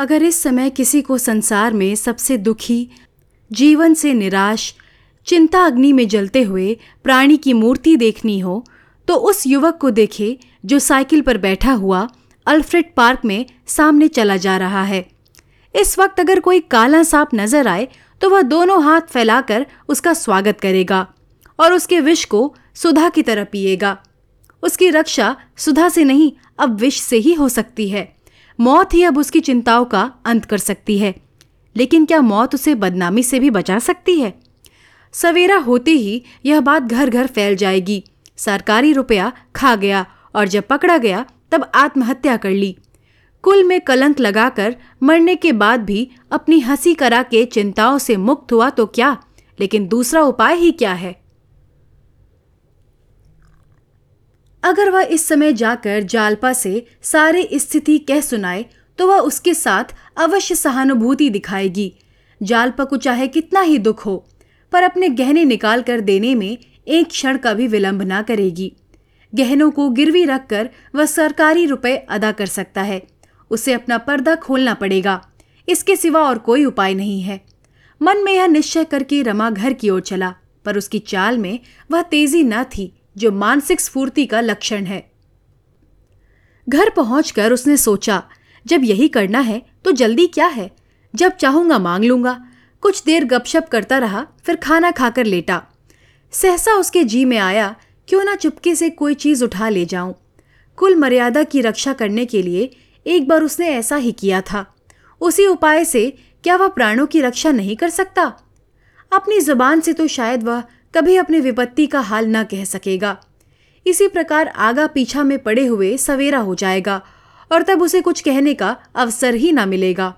अगर इस समय किसी को संसार में सबसे दुखी, जीवन से निराश, चिंता अग्नि में जलते हुए प्राणी की मूर्ति देखनी हो तो उस युवक को देखे जो साइकिल पर बैठा हुआ अल्फ्रेड पार्क में सामने चला जा रहा है। इस वक्त अगर कोई काला सांप नज़र आए तो वह दोनों हाथ फैलाकर उसका स्वागत करेगा और उसके विष को सुधा की तरह पिएगा। उसकी रक्षा सुधा से नहीं, अब विष से ही हो सकती है। मौत ही अब उसकी चिंताओं का अंत कर सकती है। लेकिन क्या मौत उसे बदनामी से भी बचा सकती है? सवेरा होते ही यह बात घर घर फैल जाएगी। सरकारी रुपया खा गया और जब पकड़ा गया, तब आत्महत्या कर ली। कुल में कलंक लगाकर मरने के बाद भी अपनी हँसी करा के चिंताओं से मुक्त हुआ तो क्या? लेकिन दूसरा उपाय ही क्या है? अगर वह इस समय जाकर जालपा से सारी स्थिति कह सुनाए तो वह उसके साथ अवश्य सहानुभूति दिखाएगी। जालपा को चाहे कितना ही दुख हो, पर अपने गहने निकाल कर देने में एक क्षण का भी विलंब ना करेगी। गहनों को गिरवी रखकर वह सरकारी रुपए अदा कर सकता है। उसे अपना पर्दा खोलना पड़ेगा। इसके सिवा और कोई उपाय नहीं है। मन में यह निश्चय करके रमा घर की ओर चला, पर उसकी चाल में वह तेज़ी न थी। जो मानसिक स्फूर्ति का लक्षण है। घर पहुंचकर उसने सोचा, जब यही करना है तो जल्दी क्या है? जब चाहूँगा मांग लूँगा। कुछ देर गपशप करता रहा, फिर खाना खाकर लेटा। सहसा उसके जी में आया, क्यों ना चुपके से कोई चीज़ उठा ले जाऊँ। कुल मर्यादा की रक्षा करने के लिए एक बार उसने ऐसा ही किया था। उसी उपाय से क्या वह प्राणों की रक्षा नहीं कर सकता? अपनी ज़ुबान से तो शायद वह कभी अपनी विपत्ति का हाल न कह सकेगा। इसी प्रकार आगा पीछा में पड़े हुए सवेरा हो जाएगा और तब उसे कुछ कहने का अवसर ही ना मिलेगा।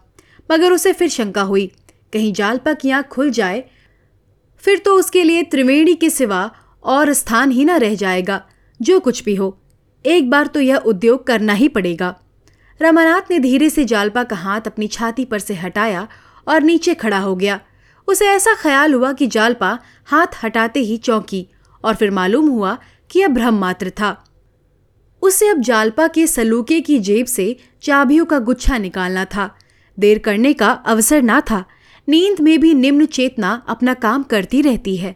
मगर उसे फिर शंका हुई, कहीं जालपा की आँख खुल जाए, फिर तो उसके लिए त्रिवेणी के सिवा और स्थान ही ना रह जाएगा, जो कुछ भी हो। एक बार तो यह उद्योग करना ही पड़ेगा। रमानाथ ने धीरे से जालपा का हाथ अपनी छाती पर से हटाया और नीचे खड़ा हो गया। उसे ऐसा ख्याल हुआ कि जालपा हाथ हटाते ही चौंकी और फिर मालूम हुआ कि यह भ्रम मात्र था। उसे अब जालपा के सलूके की जेब से चाबियों का गुच्छा निकालना था। देर करने का अवसर ना था। नींद में भी निम्न चेतना अपना काम करती रहती है।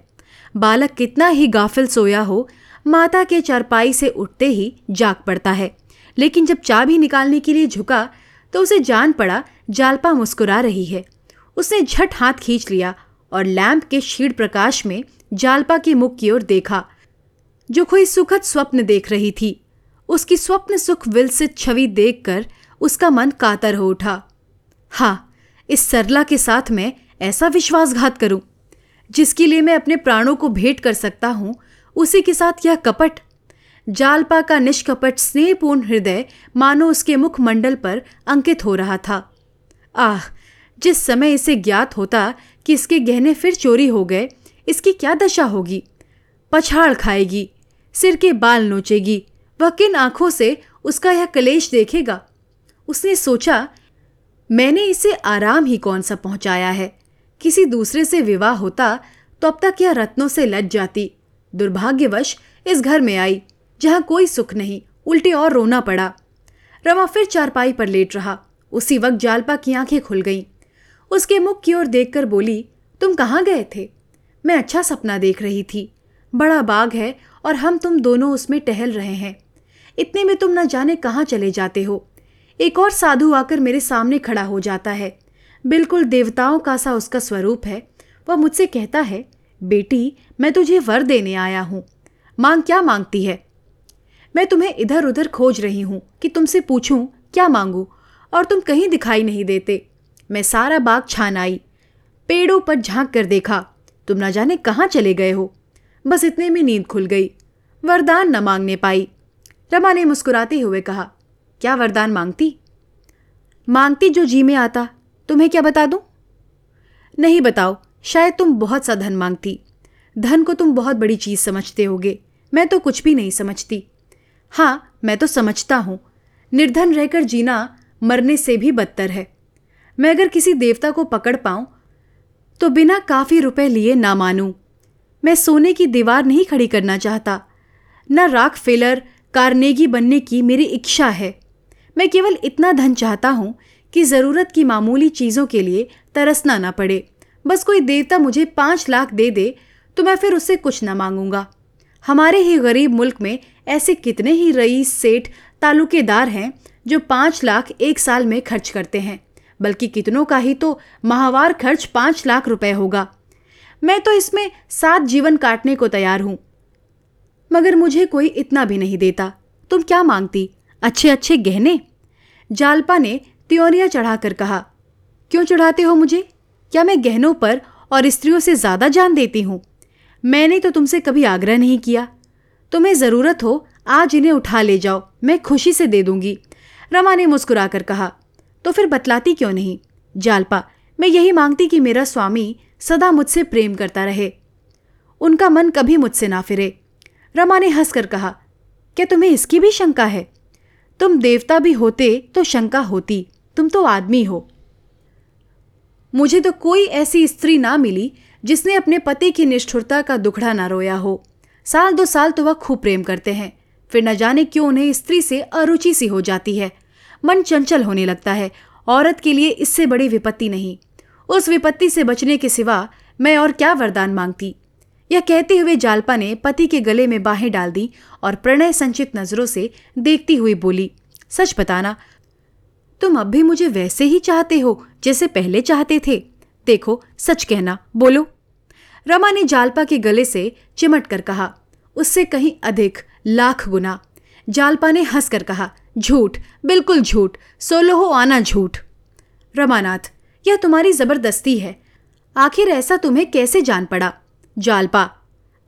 बालक कितना ही गाफिल सोया हो, माता के चरपाई से उठते ही जाग पड़ता है। लेकिन जब चाबी निकालने के लिए झुका तो उसे जान पड़ा जालपा मुस्कुरा रही है। उसने झट हाथ खींच लिया और लैंप के क्षीण प्रकाश में जालपा के मुख की ओर देखा, जो कोई सुखद स्वप्न देख रही थी। उसकी स्वप्न सुख विलसित छवि देखकर उसका मन कातर हो उठा। हाँ इस सरला के साथ मैं ऐसा विश्वासघात करूँ, जिसके लिए मैं अपने प्राणों को भेंट कर सकता हूँ, उसी के साथ यह कपट, जालपा का निष्कपट स्नेहपूर्ण हृदय मानो उसके मुखमंडल पर अंकित हो रहा था। आह जिस समय इसे ज्ञात होता कि इसके गहने फिर चोरी हो गए, इसकी क्या दशा होगी? पछाड़ खाएगी, सिर के बाल नोचेगी, वह किन आँखों से उसका यह कलेश देखेगा? उसने सोचा, मैंने इसे आराम ही कौन सा पहुँचाया है? किसी दूसरे से विवाह होता तो अब तक यह रत्नों से लज जाती। दुर्भाग्यवश इस घर में आई, जहाँ कोई सुख नहीं, उल्टे और रोना पड़ा। रमा फिर चारपाई पर लेट रहा। उसी वक्त जालपा की आँखें खुल गईं। उसके मुख की ओर देखकर बोली, तुम कहाँ गए थे? मैं अच्छा सपना देख रही थी। बड़ा बाग है और हम तुम दोनों उसमें टहल रहे हैं। इतने में तुम न जाने कहाँ चले जाते हो। एक और साधु आकर मेरे सामने खड़ा हो जाता है। बिल्कुल देवताओं का सा उसका स्वरूप है। वह मुझसे कहता है, बेटी, मैं तुझे वर देने आया हूँ। मांग क्या मांगती है? मैं तुम्हें इधर उधर खोज रही हूँ कि तुमसे पूछूँ, क्या मांगू? और तुम कहीं दिखाई नहीं देते। मैं सारा बाग छान आई। पेड़ों पर झाँक कर देखा, तुम ना जाने कहाँ चले गए हो। बस इतने में नींद खुल गई, वरदान न मांगने पाई। रमा ने मुस्कुराते हुए कहा, क्या वरदान मांगती? मांगती जो जी में आता, तुम्हें क्या बता दूँ? नहीं बताओ, शायद तुम बहुत सा धन मांगती। धन को तुम बहुत बड़ी चीज़ समझते होगे, मैं तो कुछ भी नहीं समझती। हाँ मैं तो समझता हूँ, निर्धन रहकर जीना मरने से भी बदतर है। मैं अगर किसी देवता को पकड़ पाऊँ तो बिना काफ़ी रुपए लिए ना मानूं। मैं सोने की दीवार नहीं खड़ी करना चाहता। न राख फेलर, कारनेगी बनने की मेरी इच्छा है। मैं केवल इतना धन चाहता हूँ कि ज़रूरत की मामूली चीज़ों के लिए तरसना ना पड़े। बस कोई देवता मुझे पाँच लाख दे दे तो मैं फिर उससे कुछ ना मांगूँगा। हमारे ही गरीब मुल्क में ऐसे कितने ही रईस सेठ तालुकेदार हैं, जो पाँच लाख एक साल में खर्च करते हैं। बल्कि कितनों का ही तो माहवार खर्च पाँच लाख रुपए होगा। मैं तो इसमें सात जीवन काटने को तैयार हूँ। मगर मुझे कोई इतना भी नहीं देता। तुम क्या मांगती? अच्छे अच्छे गहने? जालपा ने त्योरियाँ चढ़ाकर कहा, क्यों चढ़ाते हो मुझे? क्या मैं गहनों पर और स्त्रियों से ज़्यादा जान देती हूँ? मैंने तो तुमसे कभी आग्रह नहीं किया। तुम्हें ज़रूरत हो, आज इन्हें उठा ले जाओ, मैं खुशी से दे दूँगी। रमा ने मुस्कुराकर कहा तो फिर बतलाती क्यों नहीं? जालपा, मैं यही मांगती कि मेरा स्वामी सदा मुझसे प्रेम करता रहे। उनका मन कभी मुझसे ना फिरे। रमा ने हंसकर कहा, क्या तुम्हें इसकी भी शंका है? तुम देवता भी होते तो शंका होती, तुम तो आदमी हो। मुझे तो कोई ऐसी स्त्री ना मिली जिसने अपने पति की निष्ठुरता का दुखड़ा ना रोया हो। साल दो साल तो वह खूब प्रेम करते हैं, फिर न जाने क्यों उन्हें स्त्री से अरुचि सी हो जाती है। मन चंचल होने लगता है। औरत के लिए इससे बड़ी विपत्ति नहीं। उस विपत्ति से बचने के सिवा मैं और क्या वरदान मांगती? यह कहते हुए जालपा ने पति के गले में बाहें डाल दी और प्रणय संचित नज़रों से देखती हुई बोली, सच बताना, तुम अब भी मुझे वैसे ही चाहते हो जैसे पहले चाहते थे? देखो, सच कहना, बोलो। रमा ने जालपा के गले से चिमट कर कहा, उससे कहीं अधिक लाख गुना जालपा ने हंसकर कहा, झूठ, बिल्कुल झूठ सोलो हो आना झूठ। रमानाथ, यह तुम्हारी ज़बरदस्ती है। आखिर ऐसा तुम्हें कैसे जान पड़ा? जालपा,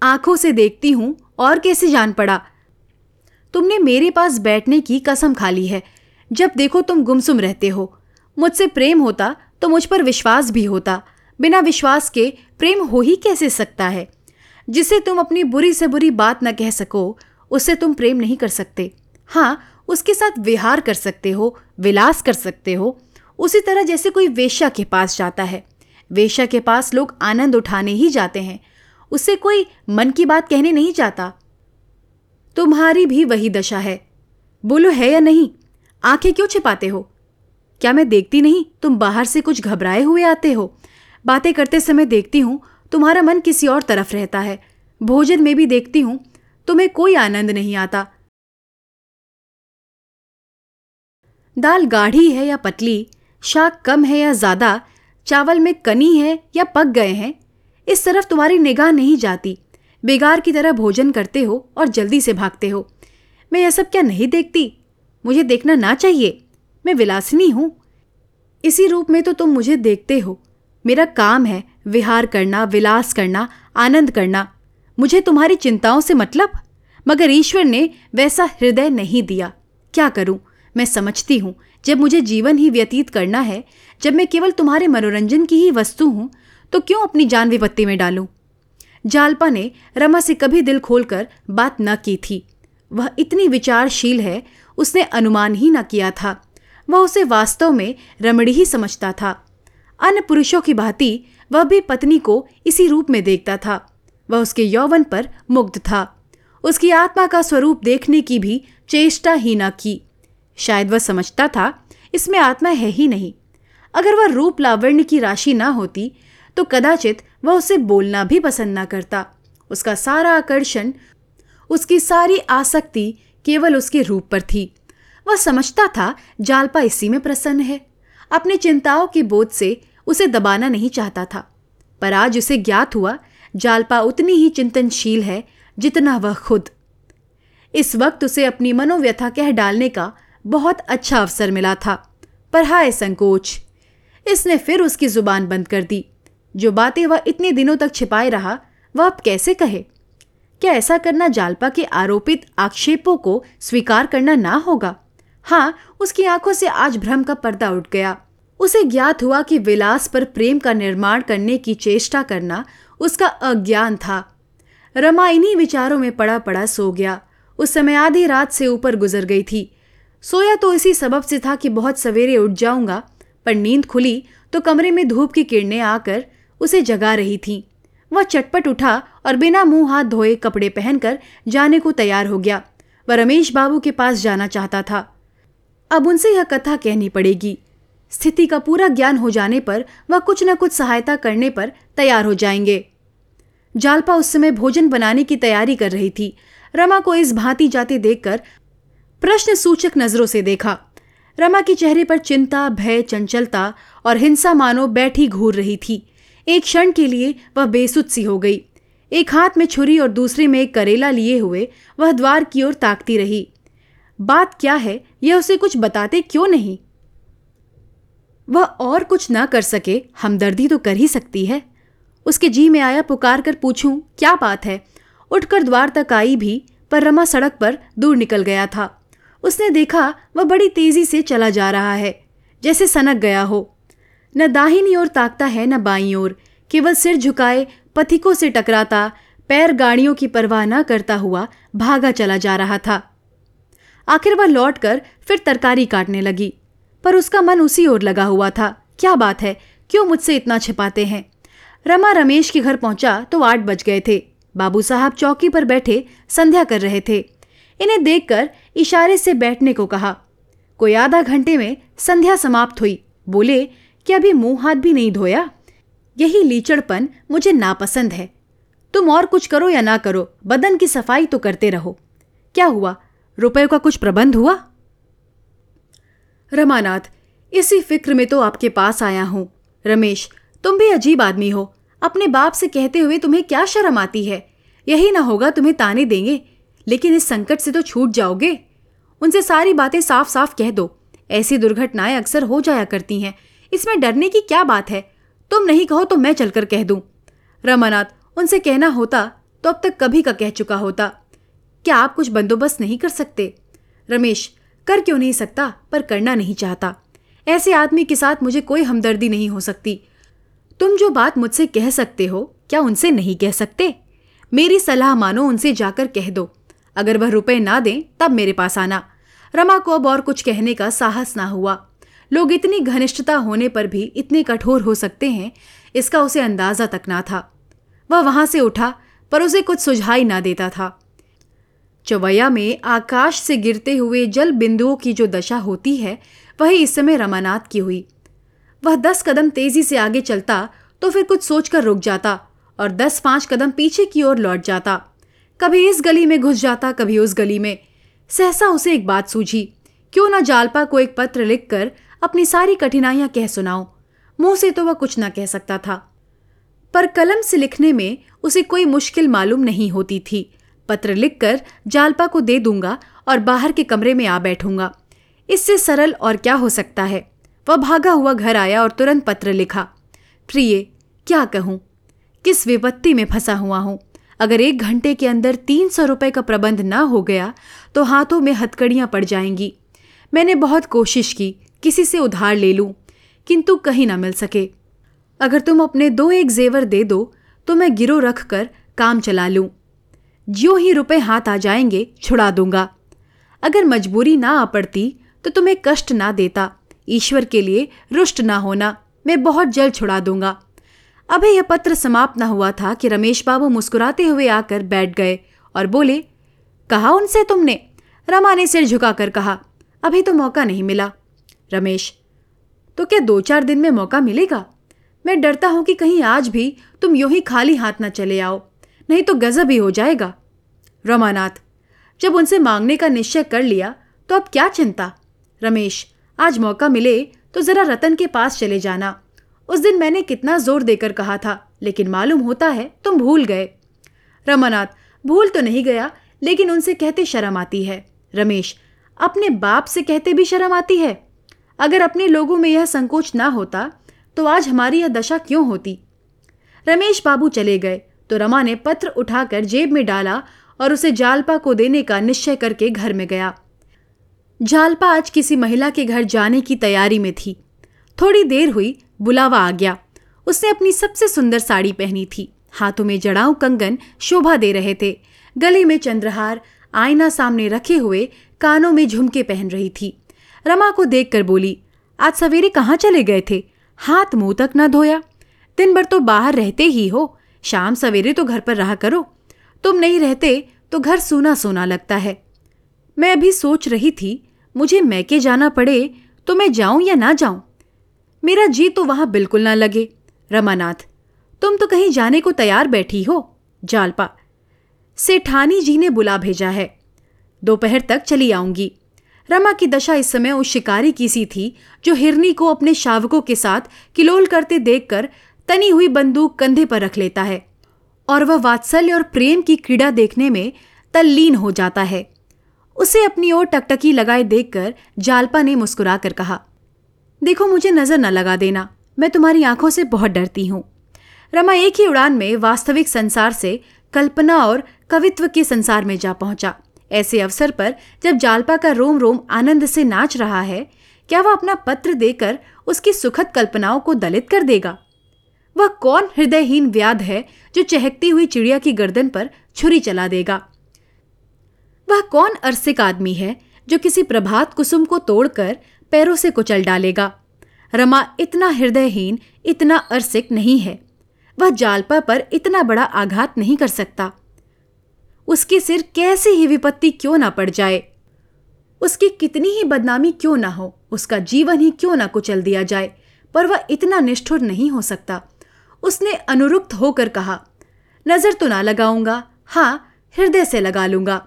आँखों से देखती हूँ, और कैसे जान पड़ा? तुमने मेरे पास बैठने की कसम खा ली है। जब देखो तुम गुमसुम रहते हो। मुझसे प्रेम होता तो मुझ पर विश्वास भी होता। बिना विश्वास के प्रेम हो ही कैसे सकता है? जिसे तुम अपनी बुरी से बुरी बात न कह सको उससे तुम प्रेम नहीं कर सकते। हाँ उसके साथ विहार कर सकते हो, विलास कर सकते हो। उसी तरह जैसे कोई वेश्या के पास जाता है। वेश्या के पास लोग आनंद उठाने ही जाते हैं। उससे कोई मन की बात कहने नहीं जाता। तुम्हारी भी वही दशा है। बोलो, है या नहीं? आँखें क्यों छिपाते हो? क्या मैं देखती नहीं? तुम बाहर से कुछ घबराए हुए आते हो। बातें करते समय देखती हूँ, तुम्हारा मन किसी और तरफ़ रहता है। भोजन में भी देखती हूँ तुम्हें कोई आनंद नहीं आता। दाल गाढ़ी है या पतली, शाक कम है या ज़्यादा, चावल में कनी है या पक गए हैं, इस तरफ़ तुम्हारी निगाह नहीं जाती। बेगार की तरह भोजन करते हो और जल्दी से भागते हो। मैं यह सब क्या नहीं देखती? मुझे देखना ना चाहिए। मैं विलासिनी हूँ। इसी रूप में तो तुम मुझे देखते हो। मेरा काम है विहार करना, विलास करना, आनंद करना। मुझे तुम्हारी चिंताओं से मतलब? मगर ईश्वर ने वैसा हृदय नहीं दिया। क्या करूँ? मैं समझती हूँ, जब मुझे जीवन ही व्यतीत करना है, जब मैं केवल तुम्हारे मनोरंजन की ही वस्तु हूँ तो क्यों अपनी जान विपत्ति में डालूं? जालपा ने रमा से कभी दिल खोलकर बात न की थी। वह इतनी विचारशील है, उसने अनुमान ही न किया था। वह उसे वास्तव में रमणी ही समझता था। अन्य पुरुषों की भांति, वह भी पत्नी को इसी रूप में देखता था। वह उसके यौवन पर मुग्ध था। उसकी आत्मा का स्वरूप देखने की भी चेष्टा ही न की। शायद वह समझता था, इसमें आत्मा है ही नहीं। अगर वह रूप लावण्य की राशि ना होती तो कदाचित वह उसे बोलना भी पसंद ना करता। उसका सारा आकर्षण, उसकी सारी आसक्ति केवल उसके रूप पर थी। वह समझता था, जालपा इसी में प्रसन्न है। अपनी चिंताओं के बोझ से उसे दबाना नहीं चाहता था। पर आज उसे ज्ञात हुआ जालपा उतनी ही चिंतनशील है जितना वह खुद। इस वक्त उसे अपनी मनोव्यथा कह डालने का बहुत अच्छा अवसर मिला था, पर हाय संकोच। इसने फिर उसकी ज़ुबान बंद कर दी। जो बातें वह इतने दिनों तक छिपाए रहा, वह अब कैसे कहे? क्या ऐसा करना जालपा के आरोपित आक्षेपों को स्वीकार करना ना होगा? हाँ उसकी आँखों से आज भ्रम का पर्दा उठ गया। उसे ज्ञात हुआ कि विलास पर प्रेम का निर्माण करने की चेष्टा करना उसका अज्ञान था। रमा इन्हीं विचारों में पड़ा पड़ा सो गया। उस समय आधी रात से ऊपर गुजर गई थी। सोया तो इसी सबब से था कि बहुत सवेरे उठ जाऊँगा, पर नींद खुली तो कमरे में धूप की किरणें आकर उसे जगा रही थीं। वह चटपट उठा और बिना मुँह हाथ धोए कपड़े पहनकर जाने को तैयार हो गया। वह रमेश बाबू के पास जाना चाहता था। अब उनसे यह कथा कहनी पड़ेगी। स्थिति का पूरा ज्ञान हो जाने पर वह कुछ न कुछ सहायता करने पर तैयार हो जाएँगे। जालपा उस समय भोजन बनाने की तैयारी कर रही थी। रमा को इस भांति जाते देखकर प्रश्न सूचक नज़रों से देखा। रमा के चेहरे पर चिंता, भय, चंचलता और हिंसा मानो बैठी घूर रही थी। एक क्षण के लिए वह बेसुध सी हो गई। एक हाथ में छुरी और दूसरे में एक करेला लिए हुए वह द्वार की ओर ताकती रही। बात क्या है? यह उसे कुछ बताते क्यों नहीं? वह और कुछ ना कर सके, हमदर्दी तो कर ही सकती है। उसके जी में आया पुकार कर पूछूँ, क्या बात है? उठकर द्वार तक आई भी, पर रमा सड़क पर दूर निकल गया था। उसने देखा वह बड़ी तेज़ी से चला जा रहा है, जैसे सनक गया हो। न दाहिनी ओर ताकता है, न बाई ओर। केवल सिर झुकाए, पथिकों से टकराता, पैर गाड़ियों की परवाह न करता हुआ भागा चला जा रहा था। आखिर वह लौटकर फिर तरकारी काटने लगी। पर उसका मन उसी ओर लगा हुआ था। क्या बात है? क्यों मुझसे इतना छिपाते हैं? रमा रमेश के घर पहुँचा तो आठ बज गए थे। बाबू साहब चौकी पर बैठे संध्या कर रहे थे। इन्हें देखकर इशारे से बैठने को कहा। कोई आधा घंटे में संध्या समाप्त हुई। बोले कि अभी मुँह हाथ भी नहीं धोया? यही लीचड़पन मुझे नापसंद है। तुम और कुछ करो या ना करो, बदन की सफ़ाई तो करते रहो। क्या हुआ? रुपए का कुछ प्रबंध हुआ? रमानाथ, इसी फ़िक्र में तो आपके पास आया हूँ। रमेश, तुम भी अजीब आदमी हो। अपने बाप से कहते हुए तुम्हें क्या शर्म आती है? यही ना होगा तुम्हें ताने देंगे, लेकिन इस संकट से तो छूट जाओगे। उनसे सारी बातें साफ़ साफ़ कह दो। ऐसी दुर्घटनाएँ अक्सर हो जाया करती हैं। इसमें डरने की क्या बात है? तुम नहीं कहो तो मैं चलकर कह दूँ। रमानाथ, उनसे कहना होता तो अब तक कभी का कह चुका होता। क्या आप कुछ बंदोबस्त नहीं कर सकते? रमेश कर क्यों नहीं सकता, पर करना नहीं चाहता। ऐसे आदमी के साथ मुझे कोई हमदर्दी नहीं हो सकती। तुम जो बात मुझसे कह सकते हो, क्या उनसे नहीं कह सकते? मेरी सलाह मानो, उनसे जाकर कह दो। अगर वह रुपए ना दें, तब मेरे पास आना। रमा को अब और कुछ कहने का साहस ना हुआ। लोग इतनी घनिष्ठता होने पर भी इतने कठोर हो सकते हैं, इसका उसे अंदाज़ा तक ना था। वह वहाँ से उठा, पर उसे कुछ सुझाई ना देता था। चवैया में आकाश से गिरते हुए जल बिंदुओं की जो दशा होती है, वही इस समय रमानाथ की हुई। वह दस कदम तेज़ी से आगे चलता तो फिर कुछ सोचकर रुक जाता और दस पाँच कदम पीछे की ओर लौट जाता। कभी इस गली में घुस जाता, कभी उस गली में। सहसा उसे एक बात सूझी, क्यों ना जालपा को एक पत्र लिखकर अपनी सारी कठिनाइयाँ कह सुनाओ मुँह से तो वह कुछ ना कह सकता था, पर कलम से लिखने में उसे कोई मुश्किल मालूम नहीं होती थी। पत्र लिखकर जालपा को दे दूँगा और बाहर के कमरे में आ बैठूँगा। इससे सरल और क्या हो सकता है? वह भागा हुआ घर आया और तुरंत पत्र लिखा। प्रिय, क्या कहूँ? किस विपत्ति में फंसा हुआ हूँ? अगर एक घंटे के अंदर तीन सौ रुपए का प्रबंध ना हो गया तो हाथों में हथकड़ियाँ पड़ जाएँगी। मैंने बहुत कोशिश की, किसी से उधार ले लूँ, किंतु कहीं ना मिल सके। अगर तुम अपने दो एक जेवर दे दो तो मैं गिरो रख कर काम चला लूँ। ज्यो ही रुपए हाथ आ जाएँगे, छुड़ा दूँगा। अगर मजबूरी ना आ पड़ती तो तुम्हें कष्ट ना देता। ईश्वर के लिए रुष्ट ना होना, मैं बहुत जल्द छुड़ा दूँगा। अभी यह पत्र समाप्त न हुआ था कि रमेश बाबू मुस्कुराते हुए आकर बैठ गए और बोले, कहा उनसे तुमने? रमा ने सिर झुकाकर कहा, अभी तो मौका नहीं मिला। रमेश तो क्या दो चार दिन में मौका मिलेगा? मैं डरता हूँ कि कहीं आज भी तुम यूँ ही खाली हाथ न चले आओ, नहीं तो गजब ही हो जाएगा। रमानाथ, जब उनसे मांगने का निश्चय कर लिया तो अब क्या चिंता? रमेश, आज मौका मिले तो जरा रतन के पास चले जाना। उस दिन मैंने कितना ज़ोर देकर कहा था, लेकिन मालूम होता है तुम भूल गए। रमानाथ, भूल तो नहीं गया, लेकिन उनसे कहते शर्म आती है। रमेश, अपने बाप से कहते भी शर्म आती है? अगर अपने लोगों में यह संकोच ना होता तो आज हमारी यह दशा क्यों होती? रमेश बाबू चले गए तो रमा ने पत्र उठाकर जेब में डाला और उसे जालपा को देने का निश्चय करके घर में गया। जालपा आज किसी महिला के घर जाने की तैयारी में थी। थोड़ी देर हुई, बुलावा आ गया। उसने अपनी सबसे सुंदर साड़ी पहनी थी। हाथों में जड़ाऊ कंगन शोभा दे रहे थे। गले में चंद्रहार, आईना सामने रखे हुए, कानों में झुमके पहन रही थी। रमा को देखकर बोली, आज सवेरे कहाँ चले गए थे? हाथ मुँह तक न धोया। दिन भर तो बाहर रहते ही हो। शाम सवेरे तो घर पर रहा करो। तुम नहीं रहते तो घर सूना सूना लगता है। मैं अभी सोच रही थी, मुझे मैके जाना पड़े तो मैं जाऊँ या ना जाऊँ? मेरा जी तो वहाँ बिल्कुल ना लगे। रमानाथ, तुम तो कहीं जाने को तैयार बैठी हो, जालपा। सेठानी जी ने बुला भेजा है। दोपहर तक चली आऊँगी। रमा की दशा इस समय उस शिकारी की सी थी, जो हिरनी को अपने शावकों के साथ किलोल करते देखकर तनी हुई बंदूक कंधे पर रख लेता है। और वह वात्सल्य और प्रेम की क्रीड़ा देखने में तल्लीन हो जाता है। उसे अपनी ओर टकटकी लगाए देखकर जालपा ने मुस्कुरा कर कहा, देखो, मुझे नज़र न लगा देना। मैं तुम्हारी आँखों से बहुत डरती हूँ। रमा एक ही उड़ान में वास्तविक संसार से कल्पना और कवित्व के संसार में जा पहुँचा। ऐसे अवसर पर जब जालपा का रोम रोम आनंद से नाच रहा है, क्या वह अपना पत्र देकर उसकी सुखद कल्पनाओं को दलित कर देगा? वह कौन हृदयहीन व्याध है जो चहकती हुई चिड़िया की गर्दन पर छुरी चला देगा? वह कौन अरसिक आदमी है जो किसी प्रभात कुसुम को तोड़कर पैरों से कुचल डालेगा? रमा इतना हृदयहीन, इतना अरसिक नहीं है। वह जालपा पर इतना बड़ा आघात नहीं कर सकता। उसके सिर कैसी ही विपत्ति क्यों ना पड़ जाए? उसकी कितनी ही बदनामी क्यों ना हो? उसका जीवन ही क्यों ना कुचल दिया जाए? पर वह इतना निष्ठुर नहीं हो सकता। उसने अनुरुक्त होकर कहा, नज़र तो ना लगाऊँगा। हाँ हृदय से लगा लूँगा।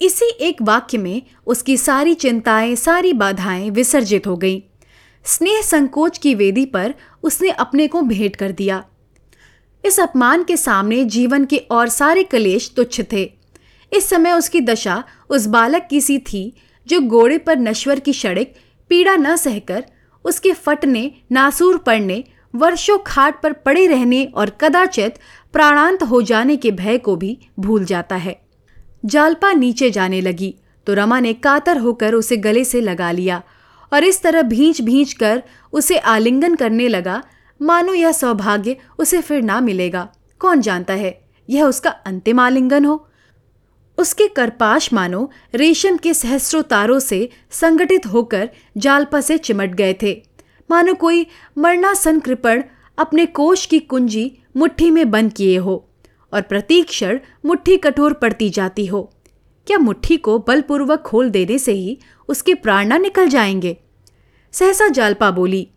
इसी एक वाक्य में उसकी सारी चिंताएँ, सारी बाधाएँ विसर्जित हो गईं। स्नेह संकोच की वेदी पर उसने अपने को भेंट कर दिया। इस अपमान के सामने जीवन के और सारे कलेश तुच्छ थे। इस समय उसकी दशा उस बालक की सी थी, जो घोड़े पर नश्वर की सड़क पीड़ा न सहकर उसके फटने, नासूर पड़ने वर्षों खाट पर पड़े रहने और कदाचित प्राणांत हो जाने के भय को भी भूल जाता है। जालपा नीचे जाने लगी तो रमा ने कातर होकर उसे गले से लगा लिया और इस तरह भींच भींच कर उसे आलिंगन करने लगा। मानो यह सौभाग्य उसे फिर ना मिलेगा। कौन जानता है, यह उसका अंतिम आलिंगन हो? उसके करपाश मानो रेशम के सहस्रों तारों से संगठित होकर जालपा से चिमट गए थे। मानो कोई मरणासन कृपण अपने कोष की कुंजी मुट्ठी में बंद किए हो और प्रतीक क्षण मुट्ठी कठोर पड़ती जाती हो। क्या मुट्ठी को बलपूर्वक खोल देने से ही उसके प्राण निकल जाएँगे? सहसा जालपा बोली,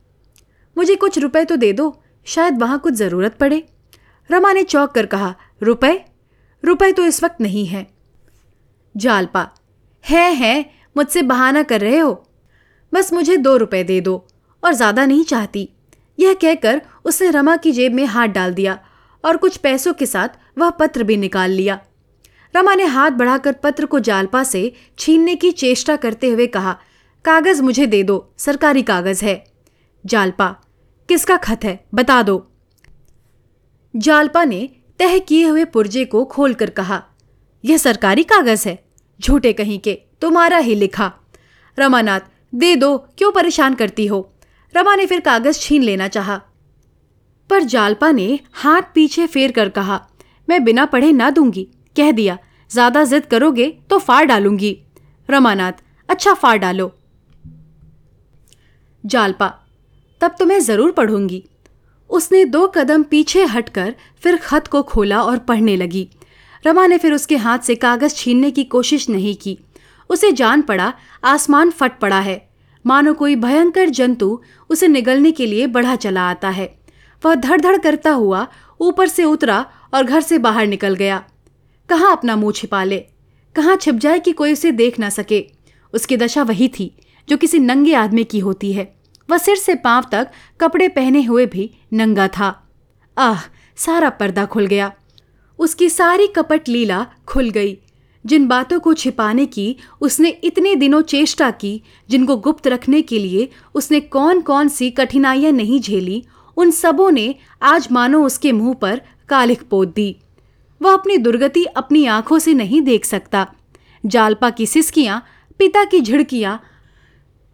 मुझे कुछ रुपए तो दे दो, शायद वहाँ कुछ ज़रूरत पड़े। रमा ने चौंक कर कहा, रुपए? रुपए तो इस वक्त नहीं है। जालपा, है है, मुझसे बहाना कर रहे हो। बस मुझे दो रुपए दे दो। और ज़्यादा नहीं चाहती। यह कहकर उसने रमा की जेब में हाथ डाल दिया और कुछ पैसों के साथ वह पत्र भी निकाल लिया। रमा ने हाथ बढ़ाकर पत्र को जालपा से छीनने की चेष्टा करते हुए कहा, कागज़ मुझे दे दो, सरकारी कागज़ है। जालपा, किसका खत है, बता दो। जालपा ने तह किए हुए पुर्जे को खोलकर कहा, यह सरकारी कागज़ है, झूठे कहीं के, तुम्हारा ही लिखा। रमानाथ, दे दो, क्यों परेशान करती हो? रमा ने फिर कागज़ छीन लेना चाहा। पर जालपा ने हाथ पीछे फेर कर कहा, मैं बिना पढ़े ना दूँगी। कह दिया, ज़्यादा जिद करोगे तो फाड़ डालूँगी। रमानाथ अच्छा फाड़ डालो। जालपा, तब तो मैं ज़रूर पढ़ूँगी। उसने दो कदम पीछे हटकर फिर खत को खोला और पढ़ने लगी। रमा ने फिर उसके हाथ से कागज़ छीनने की कोशिश नहीं की। उसे जान पड़ा, आसमान फट पड़ा है। मानो कोई भयंकर जंतु उसे निगलने के लिए बढ़ा चला आता है। वह धड़ धड़ करता हुआ ऊपर से उतरा और घर से बाहर निकल गया। कहाँ अपना मुँह छिपा ले? कहाँ छिप जाए कि कोई उसे देख ना सके? उसकी दशा वही थी, जो किसी नंगे आदमी की होती है। वह सिर से पाँव तक कपड़े पहने हुए भी नंगा था। आह, सारा पर्दा खुल गया। उसकी सारी कपट लीला खुल गई। जिन बातों को छिपाने की, उसने इतने दिनों चेष्टा की, जिनको गुप्त रखने के लिए उसने कौन कौन सी कठिनाइयाँ नहीं झेली, उन सबों ने आज मानो उसके मुँह पर कालिख पोत दी। वह अपनी दुर्गति अपनी आँखों से नहीं देख सकता। जालपा की सिसकियाँ, पिता की झिड़कियाँ,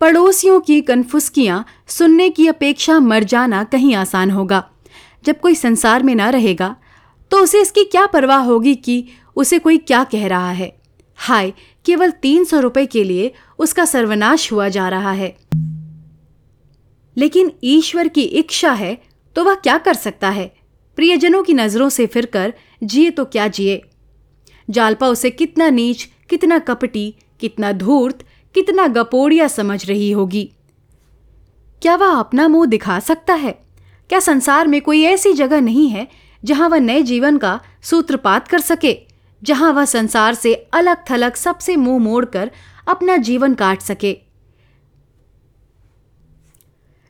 पड़ोसियों की कनफुसकियाँ सुनने की अपेक्षा मर जाना कहीं आसान होगा। जब कोई संसार में ना रहेगा तो उसे इसकी क्या परवाह होगी कि उसे कोई क्या कह रहा है? हाय, केवल तीन सौ रुपए के लिए उसका सर्वनाश हुआ जा रहा है। लेकिन ईश्वर की इच्छा है तो वह क्या कर सकता है? प्रियजनों की नज़रों से फिरकर, जिए तो क्या जिए? जालपा उसे कितना नीच, कितना कपटी, कितना धूर्त, कितना गपोड़िया समझ रही होगी। क्या वह अपना मुँह दिखा सकता है? क्या संसार में कोई ऐसी जगह नहीं है, जहाँ वह नए जीवन का सूत्रपात कर सके? जहाँ वह संसार से अलग थलग सबसे मुँह मोड़कर अपना जीवन काट सके।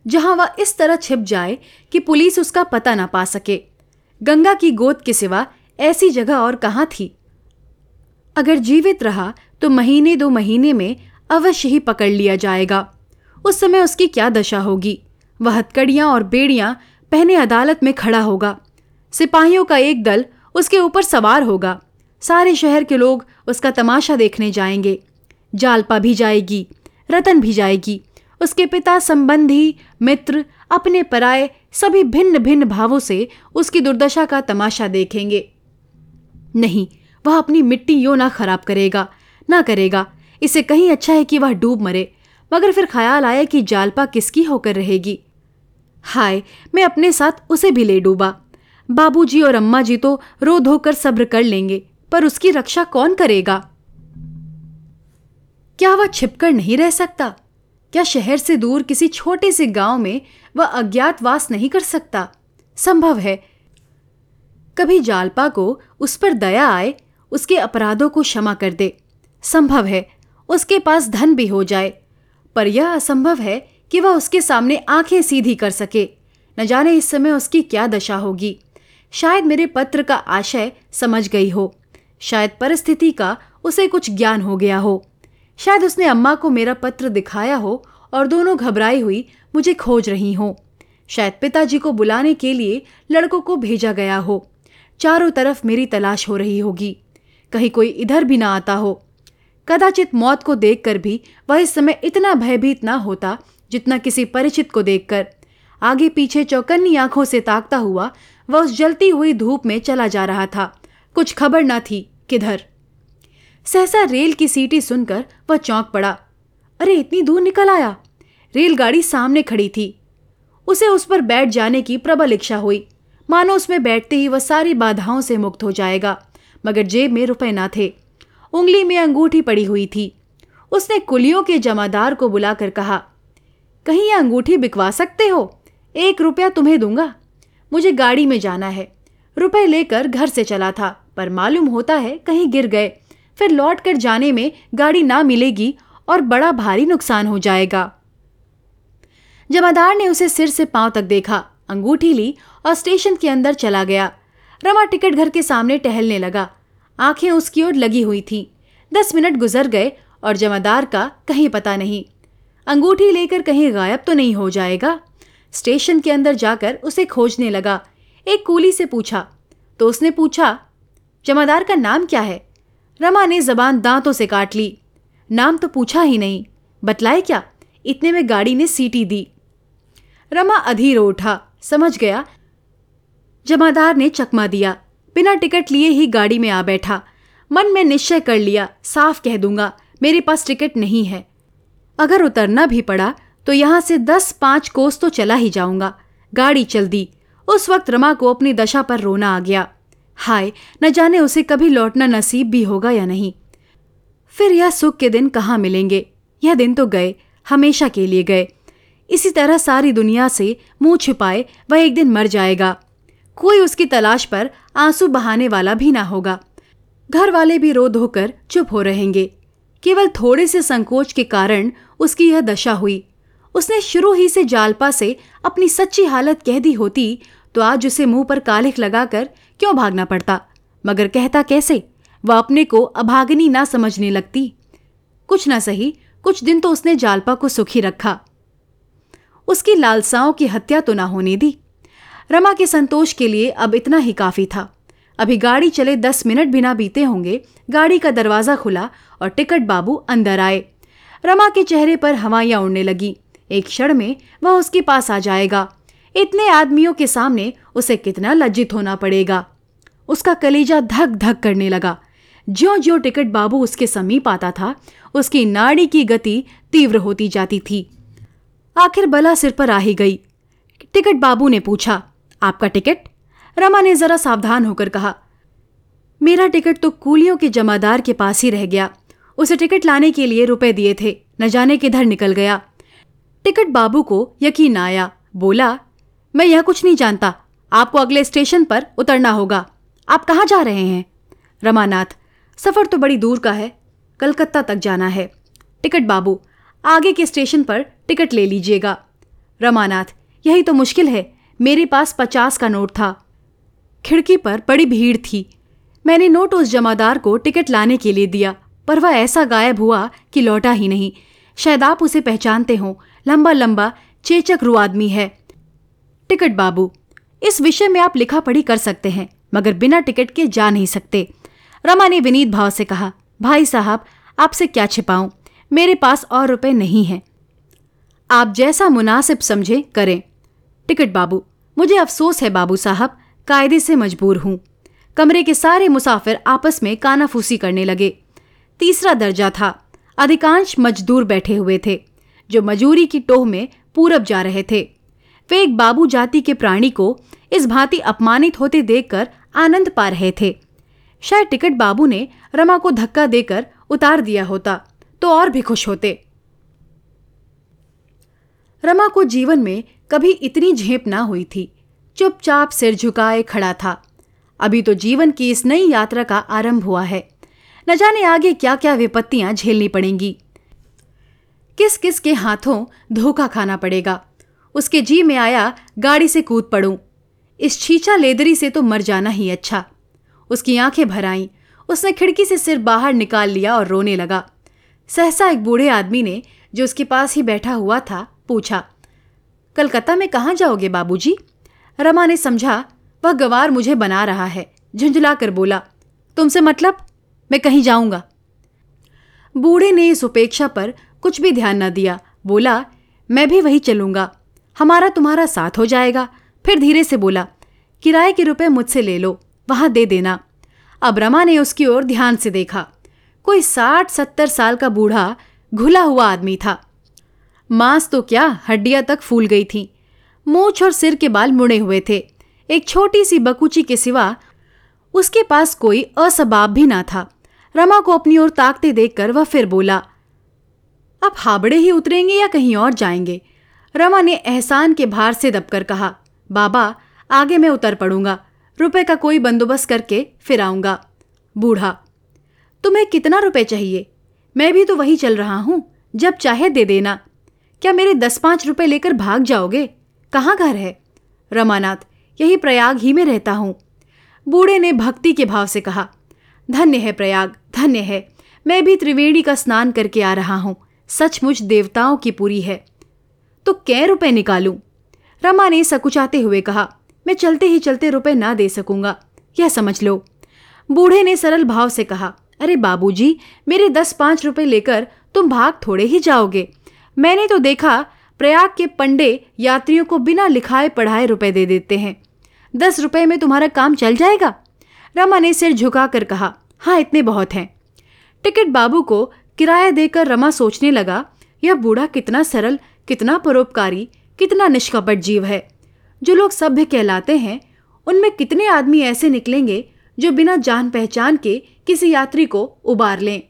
जहाँ वह इस तरह छिप जाए कि पुलिस उसका पता ना पा सके। गंगा की गोद के सिवा ऐसी जगह और कहाँ थी? अगर जीवित रहा तो महीने दो महीने में अवश्य ही पकड़ लिया जाएगा। उस समय उसकी क्या दशा होगी? वह हथकड़ियाँ और बेड़ियाँ पहने अदालत में खड़ा होगा। सिपाहियों का एक दल उसके ऊपर सवार होगा। सारे शहर के लोग उसका तमाशा देखने जाएँगे। जालपा भी जाएगी, रतन भी जाएगी। उसके पिता संबंधी, मित्र, अपने पराए सभी भिन्न भिन्न भावों से उसकी दुर्दशा का तमाशा देखेंगे। नहीं, वह अपनी मिट्टी यो ना खराब करेगा, ना करेगा। इसे कहीं अच्छा है कि वह डूब मरे, मगर फिर ख्याल आया कि जालपा किसकी होकर रहेगी। हाय, मैं अपने साथ उसे भी ले डूबा। बाबूजी और अम्मा जी तो रो धोकर सब्र कर लेंगे। पर उसकी रक्षा कौन करेगा? क्या वह छिपकर नहीं रह सकता? क्या शहर से दूर किसी छोटे से गाँव में वह अज्ञातवास नहीं कर सकता? संभव है। कभी जालपा को उस पर दया आए, उसके अपराधों को क्षमा कर दे। संभव है, उसके पास धन भी हो जाए। पर यह असंभव है कि वह उसके सामने आँखें सीधी कर सके। न जाने इस समय उसकी क्या दशा होगी। शायद मेरे पत्र का आशय समझ गई हो। शायद परिस्थिति का उसे कुछ ज्ञान हो गया हो। शायद उसने अम्मा को मेरा पत्र दिखाया हो और दोनों घबराई हुई मुझे खोज रही हो। शायद पिताजी को बुलाने के लिए लड़कों को भेजा गया हो। चारों तरफ़ मेरी तलाश हो रही होगी। कहीं कोई इधर भी ना आता हो। कदाचित मौत को देखकर भी वह इस समय इतना भयभीत ना होता जितना किसी परिचित को देखकर। आगे पीछे चौकन्नी आँखों से ताकता हुआ वह उस जलती हुई धूप में चला जा रहा था। कुछ खबर ना थी किधर। सहसा रेल की सीटी सुनकर वह चौंक पड़ा। अरे, इतनी दूर निकल आया? रेलगाड़ी सामने खड़ी थी। उसे उस पर बैठ जाने की प्रबल इच्छा हुई। मानो उसमें बैठते ही वह सारी बाधाओं से मुक्त हो जाएगा, मगर जेब में रुपए ना थे। उंगली में अंगूठी पड़ी हुई थी। उसने कुलियों के जमादार को बुलाकर कहा, कहीं यह अंगूठी बिकवा सकते हो? एक रुपया तुम्हें दूँगा। मुझे गाड़ी में जाना है। रुपए लेकर घर से चला था। पर मालूम होता है कहीं गिर गए। फिर लौट कर जाने में गाड़ी ना मिलेगी और बड़ा भारी नुकसान हो जाएगा। जमादार ने उसे सिर से पाँव तक देखा, अंगूठी ली और स्टेशन के अंदर चला गया। रमा टिकट घर के सामने टहलने लगा। आँखें उसकी ओर लगी हुई थी। दस मिनट गुजर गए और जमादार का कहीं पता नहीं। अंगूठी लेकर कहीं गायब तो नहीं हो जाएगा। स्टेशन के अंदर जाकर उसे खोजने लगा। एक कूली से पूछा। तो उसने पूछा जमादार का नाम क्या है? रमा ने जबान दांतों से काट ली। नाम तो पूछा ही नहीं। बतलाए क्या? इतने में गाड़ी ने सीटी दी। रमा अधीर उठा। समझ गया। जमादार ने चकमा दिया। बिना टिकट लिए ही गाड़ी में आ बैठा। मन में निश्चय कर लिया, साफ़ कह दूँगा, मेरे पास टिकट नहीं है। अगर उतरना भी पड़ा तो यहाँ से दस पाँच कोस तो चला ही जाऊँगा। गाड़ी चल दी। उस वक्त रमा को अपनी दशा पर रोना आ गया। हाय, न जाने उसे कभी लौटना नसीब भी होगा या नहीं। फिर यह सुख के दिन कहाँ मिलेंगे? यह दिन तो गए, हमेशा के लिए गए। इसी तरह सारी दुनिया से मुँह छिपाए, वह एक दिन मर जाएगा। कोई उसकी तलाश पर आँसू बहाने वाला भी ना होगा। घर वाले भी रो धोकर चुप हो रहेंगे। केवल थोड़े से संकोच के कारण उसकी यह दशा हुई। उसने शुरू ही से जालपा से अपनी सच्ची हालत कह दी होती तो आज उसे मुँह पर कालिख लगाकर क्यों भागना पड़ता? मगर कहता कैसे? वह अपने को अभागनी ना समझने लगती। कुछ ना सही, कुछ दिन तो उसने जालपा को सुखी रखा। उसकी लालसाओं की हत्या तो ना होने दी। रमा के संतोष के लिए अब इतना ही काफ़ी था। अभी गाड़ी चले दस मिनट बिना बीते होंगे, गाड़ी का दरवाज़ा खुला और टिकट बाबू अंदर आए। रमा के चेहरे पर हवाइयाँ उड़ने लगी। एक क्षण में वह उसके पास आ जाएगा। इतने आदमियों के सामने उसे कितना लज्जित होना पड़ेगा। उसका कलेजा धक धक करने लगा। ज्यो ज्यो टिकट बाबू उसके समीप आता था, उसकी नाड़ी की गति तीव्र होती जाती थी। आखिर बला सिर पर आ ही गई। टिकट बाबू ने पूछा, आपका टिकट? रमा ने जरा सावधान होकर कहा, मेरा टिकट तो कूलियों के जमादार के पास ही रह गया। उसे टिकट लाने के लिए रुपए दिए थे। न जाने किधर निकल गया। टिकट बाबू को यकीन आया। बोला मैं यह कुछ नहीं जानता। आपको अगले स्टेशन पर उतरना होगा। आप कहाँ जा रहे हैं? रमानाथ, सफ़र तो बड़ी दूर का है। कलकत्ता तक जाना है। टिकट बाबू, आगे के स्टेशन पर टिकट ले लीजिएगा। रमानाथ, यही तो मुश्किल है। मेरे पास पचास का नोट था। खिड़की पर बड़ी भीड़ थी। मैंने नोट उस जमादार को टिकट लाने के लिए दिया, पर वह ऐसा गायब हुआ कि लौटा ही नहीं। शायद आप उसे पहचानते हो। लंबा लंबा चेचक रू आदमी है। टिकट बाबू, इस विषय में आप लिखा पढ़ी कर सकते हैं, मगर बिना टिकट के जा नहीं सकते। रमा ने विनीत भाव से कहा, भाई साहब, आपसे क्या छिपाऊं? मेरे पास और रुपए नहीं हैं। आप जैसा मुनासिब समझे, करें। टिकट बाबू, मुझे अफसोस है बाबू साहब, कायदे से मजबूर हूँ। कमरे के सारे मुसाफिर आपस में कानाफूसी करने लगे। तीसरा दर्जा था, अधिकांश मजदूर बैठे हुए थे, जो मजूरी की टोह में पूरब जा रहे थे। वे एक बाबू जाति के प्राणी को इस भांति अपमानित होते देखकर आनंद पा रहे थे। शायद टिकट बाबू ने रमा को धक्का देकर उतार दिया होता तो और भी खुश होते। रमा को जीवन में कभी इतनी झेप ना हुई थी। चुपचाप सिर झुकाए खड़ा था। अभी तो जीवन की इस नई यात्रा का आरंभ हुआ है। न जाने आगे क्या क्या विपत्तियाँ झेलनी पड़ेंगी। किस किस के हाथों धोखा खाना पड़ेगा। उसके जी में आया, गाड़ी से कूद पड़ूं। इस छीछा लेदरी से तो मर जाना ही अच्छा। उसकी आँखें भर आईं। उसने खिड़की से सिर बाहर निकाल लिया और रोने लगा। सहसा एक बूढ़े आदमी ने, जो उसके पास ही बैठा हुआ था, पूछा, कलकत्ता में कहाँ जाओगे बाबूजी? रमा ने समझा, वह गवार मुझे बना रहा है। झुंझला कर बोला, तुमसे मतलब? मैं कहीं जाऊँगा? बूढ़े ने इस उपेक्षा पर कुछ भी ध्यान न दिया। बोला, मैं भी वही चलूँगा। हमारा तुम्हारा साथ हो जाएगा। फिर धीरे से बोला, किराए के रुपए मुझसे ले लो, वहाँ दे देना। अब रमा ने उसकी ओर ध्यान से देखा। कोई साठ, सत्तर साल का बूढ़ा घुला हुआ आदमी था। मांस तो क्या हड्डियाँ तक फूल गई थी। मूछ और सिर के बाल मुड़े हुए थे। एक छोटी सी बकुची के सिवा उसके पास कोई असबाब भी ना था। रमा को अपनी ओर ताकते देखकर वह फिर बोला, अब हाबड़े ही उतरेंगे या कहीं और जाएँगे? रमा ने एहसान के भार से दबकर कहा, बाबा, आगे मैं उतर पड़ूँगा। रुपए का कोई बंदोबस्त करके फिर आऊँगा। बूढ़ा, तुम्हें कितना रुपए चाहिए? मैं भी तो वही चल रहा हूँ, जब चाहे दे देना। क्या मेरे दस पाँच रुपए लेकर भाग जाओगे? कहाँ घर है? रमानाथ, यही प्रयाग ही में रहता हूँ। बूढ़े ने भक्ति के भाव से कहा, धन्य है प्रयाग, धन्य है। मैं भी त्रिवेणी का स्नान करके आ रहा हूँ। सचमुच देवताओं की पूरी है। तो कै रुपए निकालूं? रमा ने सकुचाते हुए कहा, मैं चलते ही चलते रुपए ना दे सकूँगा। यह समझ लो। बूढ़े ने सरल भाव से कहा, अरे बाबूजी, मेरे दस पाँच रुपए लेकर तुम भाग थोड़े ही जाओगे। मैंने तो देखा, प्रयाग के पंडे यात्रियों को बिना लिखाए पढ़ाए रुपए दे देते हैं। दस रुपए में तुम्हारा काम चल जाएगा? रमा ने सिर झुकाकर कहा हाँ इतने बहुत हैं। टिकट बाबू को किराया देकर रमा सोचने लगा, यह बूढ़ा कितना सरल कितना परोपकारी, कितना निष्कपट जीव है। जो लोग सभ्य कहलाते हैं, उनमें कितने आदमी ऐसे निकलेंगे जो बिना जान पहचान के किसी यात्री को उबार लें?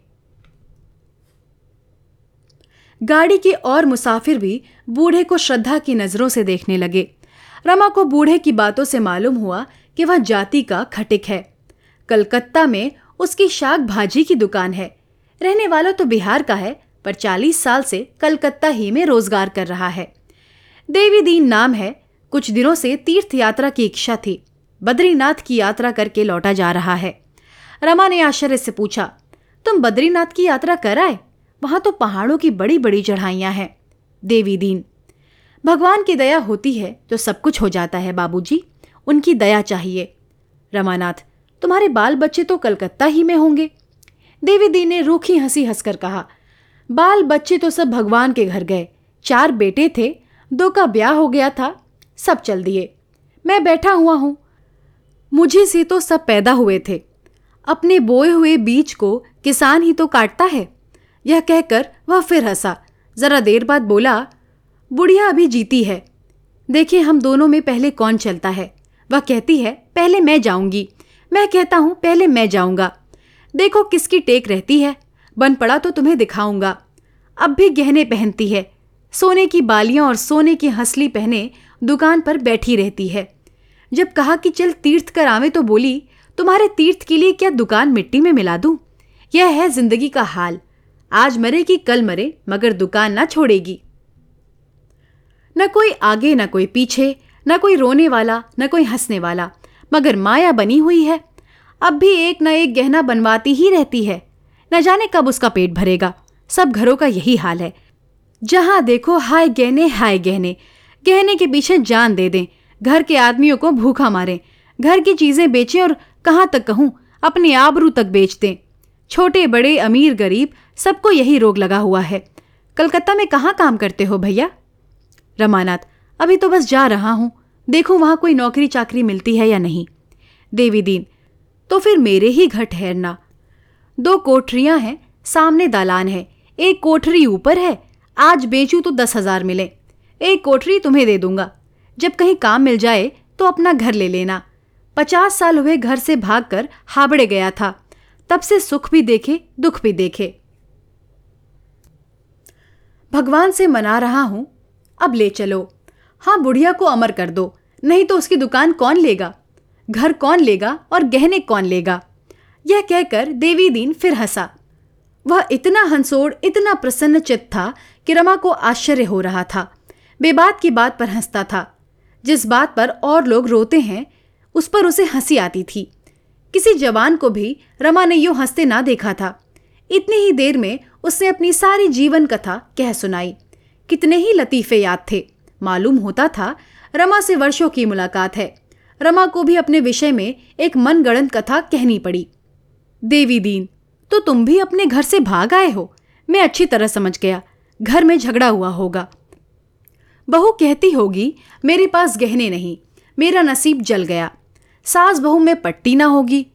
गाड़ी के और मुसाफिर भी बूढ़े को श्रद्धा की नज़रों से देखने लगे। रमा को बूढ़े की बातों से मालूम हुआ कि वह जाति का खटिक है। कलकत्ता में उसकी शाक भाजी की दुकान है। रहने वाला तो बिहार का है पर चालीस साल से कलकत्ता ही में रोज़गार कर रहा है। देवी दीन नाम है। कुछ दिनों से तीर्थ यात्रा की इच्छा थी। बद्रीनाथ की यात्रा करके लौटा जा रहा है। रमा ने आश्चर्य से पूछा, तुम बद्रीनाथ की यात्रा कर आए? वहाँ तो पहाड़ों की बड़ी बड़ी चढ़ाइयाँ हैं। देवी दीन, भगवान की दया होती है तो सब कुछ हो जाता है बाबूजी। उनकी दया चाहिए। रमानाथ, तुम्हारे बाल बच्चे तो कलकत्ता ही में होंगे। देवी दीन ने रूखी हँसी हंसकर कहा बाल बच्चे तो सब भगवान के घर गए। चार बेटे थे, दो का ब्याह हो गया था, सब चल दिए। मैं बैठा हुआ हूँ। मुझे से तो सब पैदा हुए थे। अपने बोए हुए बीज को किसान ही तो काटता है। यह कहकर वह फिर हंसा। जरा देर बाद बोला, बुढ़िया अभी जीती है। देखिए हम दोनों में पहले कौन चलता है। वह कहती है, पहले मैं जाऊँगी। मैं कहता हूँ, पहले मैं जाऊँगा। देखो किसकी टेक रहती है। बन पड़ा तो तुम्हें दिखाऊँगा। अब भी गहने पहनती है। सोने की बालियाँ और सोने की हंसली पहने दुकान पर बैठी रहती है। जब कहा कि चल तीर्थ कर आवे तो बोली, तुम्हारे तीर्थ के लिए क्या दुकान मिट्टी में मिला दूँ? यह है ज़िंदगी का हाल। आज मरे कि कल मरे, मगर दुकान ना छोड़ेगी। न कोई आगे, न कोई पीछे, न कोई रोने वाला, न कोई हंसने वाला, मगर माया बनी हुई है। अब भी एक न एक गहना बनवाती ही रहती है। न जाने कब उसका पेट भरेगा। सब घरों का यही हाल है। जहाँ देखो हाय गहने हाय गहने। गहने के पीछे जान दे दें। घर के आदमियों को भूखा मारें। घर की चीज़ें बेचें और कहाँ तक कहूँ, अपने आबरू तक बेच दें। छोटे, बड़े, अमीर, गरीब, सबको यही रोग लगा हुआ है। कलकत्ता में कहाँ काम करते हो भैया? रमानाथ, अभी तो बस जा रहा हूँ। देखो वहाँ कोई नौकरी चाकरी मिलती है या नहीं। देवी दीन तो फिर मेरे ही घर ठहरना दो कोठरियाँ हैं, सामने दालान है, एक कोठरी ऊपर है, आज बेचूं तो दस हज़ार मिले। एक कोठरी तुम्हें दे दूँगा। जब कहीं काम मिल जाए तो अपना घर ले लेना। पचास साल हुए घर से भागकर हाबड़े गया था। तब से सुख भी देखे, दुख भी देखे। भगवान से मना रहा हूँ, अब ले चलो। हाँ बुढ़िया को अमर कर दो, नहीं तो उसकी दुकान कौन लेगा? घर कौन लेगा और गहने कौन लेगा? यह कहकर देवी दीन फिर हंसा। वह इतना हंसोड़, इतना प्रसन्न चित्त था कि रमा को आश्चर्य हो रहा था। बेबात की बात पर हंसता था। जिस बात पर और लोग रोते हैं, उस पर उसे हँसी आती थी। किसी जवान को भी रमा ने यूँ हँसते ना देखा था। इतनी ही देर में उसने अपनी सारी जीवन कथा कह सुनाई। कितने ही लतीफे याद थे। मालूम होता था, रमा से वर्षों की मुलाकात है। रमा को भी अपने विषय में एक मनगढ़ंत कथा कहनी पड़ी। देवी दीन तो तुम भी अपने घर से भाग आए हो। मैं अच्छी तरह समझ गया। घर में झगड़ा हुआ होगा। बहू कहती होगी, मेरे पास गहने नहीं, मेरा नसीब जल गया। सास बहू में पट्टी ना होगी।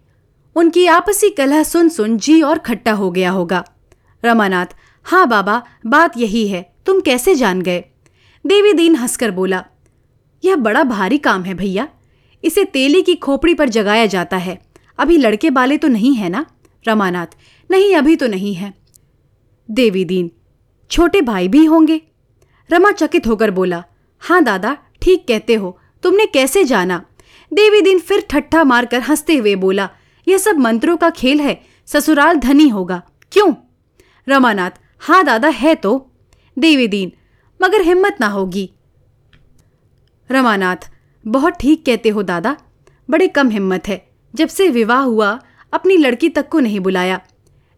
उनकी आपसी कलह सुन सुन जी और खट्टा हो गया होगा। रमानाथ हाँ बाबा, बात यही है, तुम कैसे जान गए? देवी दीन हंसकर बोला, यह बड़ा भारी काम है भैया। इसे तेली की खोपड़ी पर जगाया जाता है। अभी लड़के बाले तो नहीं है ना, रमानाथ? नहीं, अभी तो नहीं है। देवी दीन, छोटे भाई भी होंगे? रमा चकित होकर बोला हाँ दादा, ठीक कहते हो, तुमने कैसे जाना? देवी दीन फिर ठट्ठा मारकर हँसते हुए बोला, यह सब मंत्रों का खेल है, ससुराल धनी होगा। क्यों? रमानाथ हाँ दादा, है तो। देवी दीन, मगर हिम्मत ना होगी। रमानाथ, बहुत ठीक कहते हो दादा, बड़े कम हिम्मत है। जब से विवाह हुआ, अपनी लड़की तक को नहीं बुलाया।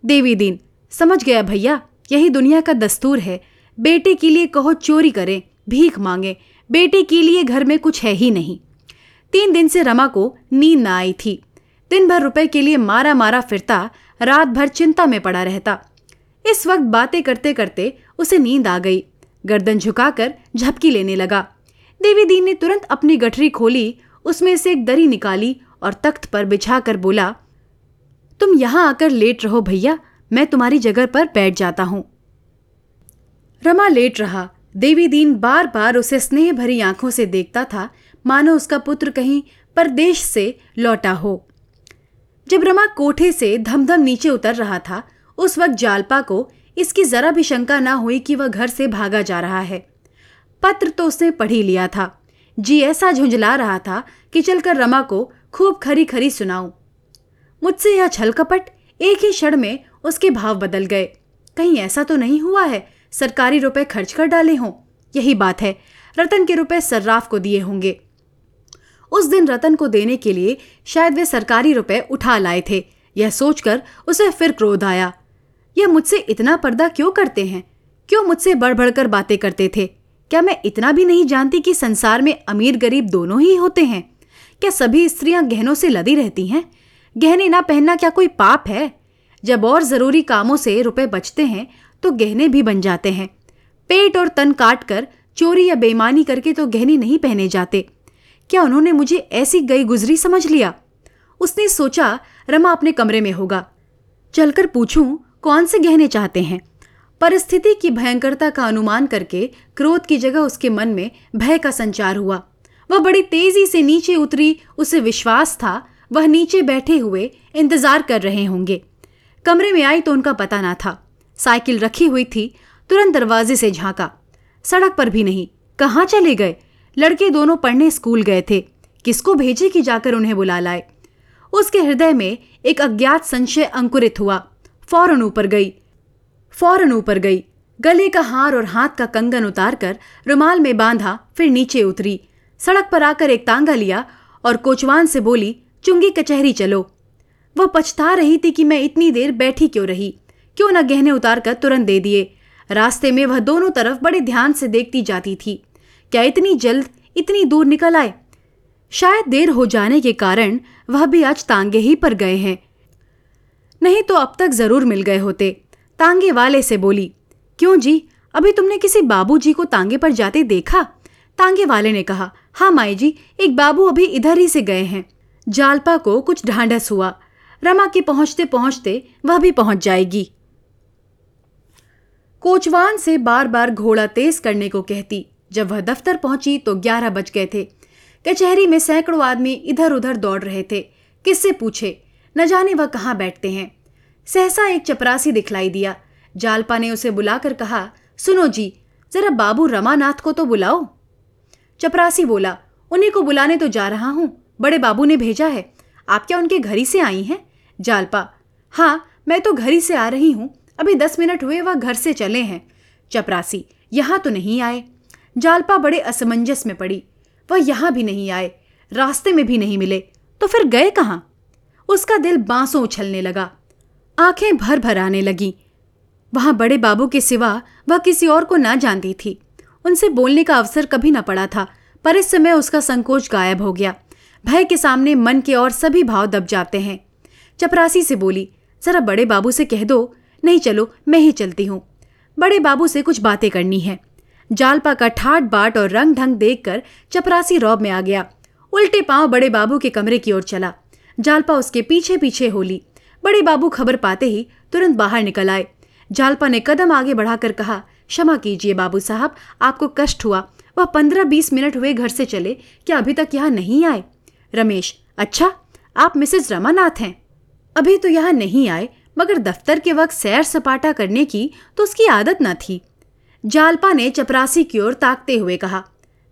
देवी दीन, समझ गया भैया, यही दुनिया का दस्तूर है। बेटे के लिए कहो चोरी करें, भीख मांगे, बेटे के लिए घर में कुछ है ही नहीं। तीन दिन से रमा को नींद न आई थी। दिन भर रुपए के लिए मारा मारा फिरता रात भर चिंता में पड़ा रहता। इस वक्त बातें करते करते उसे नींद आ गई। गर्दन झुकाकर झपकी लेने लगा। देवी दीन ने तुरंत अपनी गठरी खोली, उसमें से एक दरी निकाली और तख्त पर बिछा कर बोला, तुम यहाँ आकर लेट रहो भैया, मैं तुम्हारी जगह पर बैठ जाता हूँ. रमा लेट रहा। देवी दीन बार बार उसे स्नेह भरी आँखों से देखता था। मानो उसका पुत्र कहीं परदेश से लौटा हो। जब रमा कोठे से धमधम नीचे उतर रहा था, उस वक्त जालपा को इसकी जरा भी शंका ना हुई कि वह घर से भागा जा रहा है। पत्र तो उसने पढ़ ही लिया था। जी ऐसा झुंझला रहा था कि चलकर रमा को खूब खरी खरी सुनाऊं। मुझसे यह छल कपट एक ही क्षण में उसके भाव बदल गए। कहीं ऐसा तो नहीं हुआ है, सरकारी रुपए खर्च कर डाले हों। यही बात है, रतन के रुपए सर्राफ को दिए होंगे। उस दिन रतन को देने के लिए शायद वे सरकारी रुपए उठा लाए थे। यह सोचकर उसे फिर क्रोध आया। यह मुझसे इतना पर्दा क्यों करते हैं? क्यों मुझसे बढ़ बढ़कर बातें करते थे? क्या मैं इतना भी नहीं जानती कि संसार में अमीर गरीब दोनों ही होते हैं? क्या सभी स्त्रियाँ गहनों से लदी रहती हैं? गहने ना पहनना क्या कोई पाप है? जब और ज़रूरी कामों से रुपए बचते हैं तो गहने भी बन जाते हैं। पेट और तन काट कर चोरी या बेईमानी करके तो गहने नहीं पहने जाते। क्या उन्होंने मुझे ऐसी गई गुजरी समझ लिया? उसने सोचा, रमा अपने कमरे में होगा। चलकर पूछूँ, कौन से गहने चाहते हैं? परिस्थिति की भयंकरता का अनुमान करके, क्रोध की जगह उसके मन में भय का संचार हुआ। वह बड़ी तेज़ी से नीचे उतरी, उसे विश्वास था, वह नीचे बैठे हुए इंतज़ार कर रहे होंगे। कमरे में आई तो उनका पता ना था। साइकिल रखी हुई थी, तुरंत दरवाजे से झांका। सड़क पर भी नहीं। कहाँ चले गए? लड़के दोनों पढ़ने स्कूल गए थे। किसको भेजे कि जाकर उन्हें बुला लाए? उसके हृदय में एक अज्ञात संशय अंकुरित हुआ। फ़ौरन ऊपर गई। फ़ौरन ऊपर गई। गले का हार और हाथ का कंगन उतारकर रुमाल में बांधा, फिर नीचे उतरी। सड़क पर आकर एक तांगा लिया और कोचवान से बोली, चुंगी कचहरी चलो। वह पछता रही थी कि मैं इतनी देर बैठी क्यों रही? क्यों न गहने उतार कर तुरंत दे दिए? रास्ते में वह दोनों तरफ़ बड़े ध्यान से देखती जाती थी। क्या इतनी जल्द इतनी दूर निकल आए? शायद देर हो जाने के कारण वह भी आज तांगे ही पर गए हैं। नहीं तो अब तक ज़रूर मिल गए होते। तांगे वाले से बोली, क्यों जी? अभी तुमने किसी बाबू जी को तांगे पर जाते देखा? तांगे वाले ने कहा हाँ माई जी एक बाबू अभी इधर ही से गए हैं। जालपा को कुछ ढांढस हुआ। रमा के पहुँचते पहुँचते वह भी पहुँच जाएगी। कोचवान से बार बार घोड़ा तेज करने को कहती। जब वह दफ्तर पहुँची तो ग्यारह बज गए थे। कचहरी में सैकड़ों आदमी इधर उधर दौड़ रहे थे। किससे पूछे? न जाने वह कहाँ बैठते हैं। सहसा एक चपरासी दिखलाई दिया। जालपा ने उसे बुलाकर कहा, सुनो जी, जरा बाबू रमानाथ को तो बुलाओ। चपरासी बोला, उन्हीं को बुलाने तो जा रहा हूँ। बड़े बाबू ने भेजा है। आप क्या उनके घर ही से आई हैं? जालपा हाँ मैं तो घर ही से आ रही हूँ। अभी दस मिनट हुए वह घर से चले हैं। चपरासी, यहाँ तो नहीं आए। जालपा बड़े असमंजस में पड़ी। वह यहाँ भी नहीं आए। रास्ते में भी नहीं मिले। तो फिर गए कहाँ? उसका दिल बांसों उछलने लगा। आँखें भर भर आने लगी। वहाँ बड़े बाबू के सिवा वह किसी और को ना जानती थी। उनसे बोलने का अवसर कभी न पड़ा था, पर इस समय उसका संकोच गायब हो गया। भय के सामने मन के और सभी भाव दब जाते हैं। चपरासी से बोली, जरा बड़े बाबू से कह दो, नहीं चलो, मैं ही चलती हूँ। बड़े बाबू से कुछ बातें करनी है। जालपा का ठाट बाट और रंग ढंग देखकर चपरासी रौब में आ गया। उल्टे पाँव बड़े बाबू के कमरे की ओर चला। जालपा उसके पीछे पीछे होली बड़े बाबू खबर पाते ही तुरंत बाहर निकल आए। जालपा ने कदम आगे बढ़ाकर कहा क्षमा कीजिए बाबू साहब, आपको कष्ट हुआ। वह पंद्रह बीस मिनट हुए घर से चले। क्या अभी तक यहाँ नहीं आए? रमेश अच्छा आप मिसेज रमानाथ हैं। अभी तो यहाँ नहीं आए, मगर दफ्तर के वक्त सैर सपाटा करने की तो उसकी आदत न थी। जालपा ने चपरासी की ओर ताकते हुए कहा,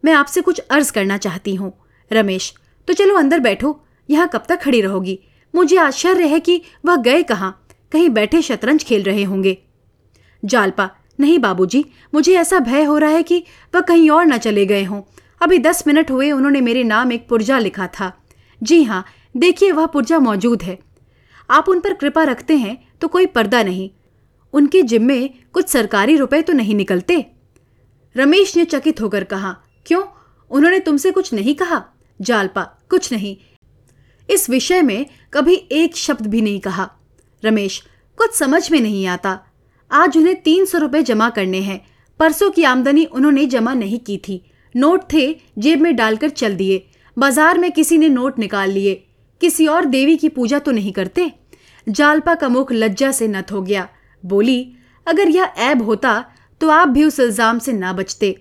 मैं आपसे कुछ अर्ज़ करना चाहती हूँ। रमेश तो चलो अंदर बैठो, यहाँ कब तक खड़ी रहोगी? मुझे आश्चर्य है कि वह गए कहाँ? कहीं बैठे शतरंज खेल रहे होंगे। जालपा नहीं, बाबूजी, मुझे ऐसा भय हो रहा है कि वह कहीं और न चले गए हों। अभी दस मिनट हुए, उन्होंने मेरे नाम एक पुर्जा लिखा था। जी हाँ देखिए, वह पुर्जा मौजूद है। आप उन पर कृपा रखते हैं तो कोई पर्दा नहीं। उनके जिम्मे कुछ सरकारी रुपए तो नहीं निकलते? रमेश ने चकित होकर कहा, क्यों? उन्होंने तुमसे कुछ नहीं कहा? जालपा, कुछ नहीं। इस विषय में कभी एक शब्द भी नहीं कहा। रमेश, कुछ समझ में नहीं आता। आज उन्हें तीन सौ रुपये जमा करने हैं। परसों की आमदनी उन्होंने जमा नहीं की थी। नोट थे, जेब में डालकर चल दिए। बाज़ार में किसी ने नोट निकाल लिए। किसी और देवी की पूजा तो नहीं करते? जालपा का मुख लज्जा से नत हो गया। बोली, अगर यह ऐब होता तो आप भी उस इल्ज़ाम से ना बचते।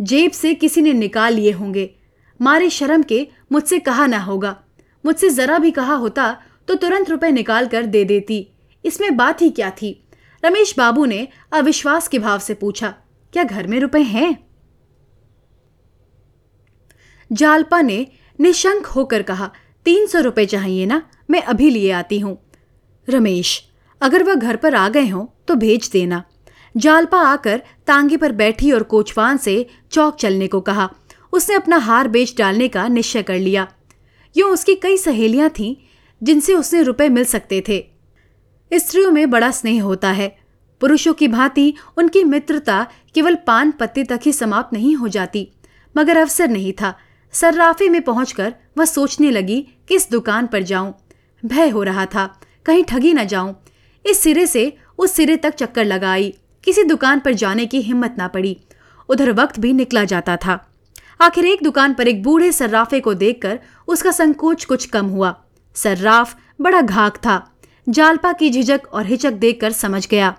जेब से किसी ने निकाल लिए होंगे। मारे शर्म के मुझसे कहा ना होगा। मुझसे ज़रा भी कहा होता तो तुरंत रुपए निकाल कर दे देती। इसमें बात ही क्या थी? रमेश बाबू ने अविश्वास के भाव से पूछा, क्या घर में रुपए हैं? जालपा ने निशंक होकर कहा, तीन सौ रुपए चाहिए ना, मैं अभी लिए आती हूँ। रमेश, अगर वह घर पर आ गए हों तो भेज देना। जालपा आकर तांगे पर बैठी और कोचवान से चौक चलने को कहा। उसने अपना हार बेच डालने का निश्चय कर लिया। यूँ उसकी कई सहेलियाँ थीं, जिनसे उसने रुपए मिल सकते थे। स्त्रियों में बड़ा स्नेह होता है। पुरुषों की भांति उनकी मित्रता केवल पान पत्ते तक ही समाप्त नहीं हो जाती, मगर अवसर नहीं था। सर्राफे में पहुंचकर वह सोचने लगी किस दुकान पर जाऊँ। भय हो रहा था, कहीं ठगी न जाऊँ। इस सिरे से उस सिरे तक चक्कर लगाई। किसी दुकान पर जाने की हिम्मत ना पड़ी। उधर वक्त भी निकला जाता था। आखिर एक दुकान पर एक बूढ़े सर्राफे को देखकर उसका संकोच कुछ कम हुआ। सर्राफ बड़ा घाक था। जालपा की झिझक और हिचक देखकर समझ गया।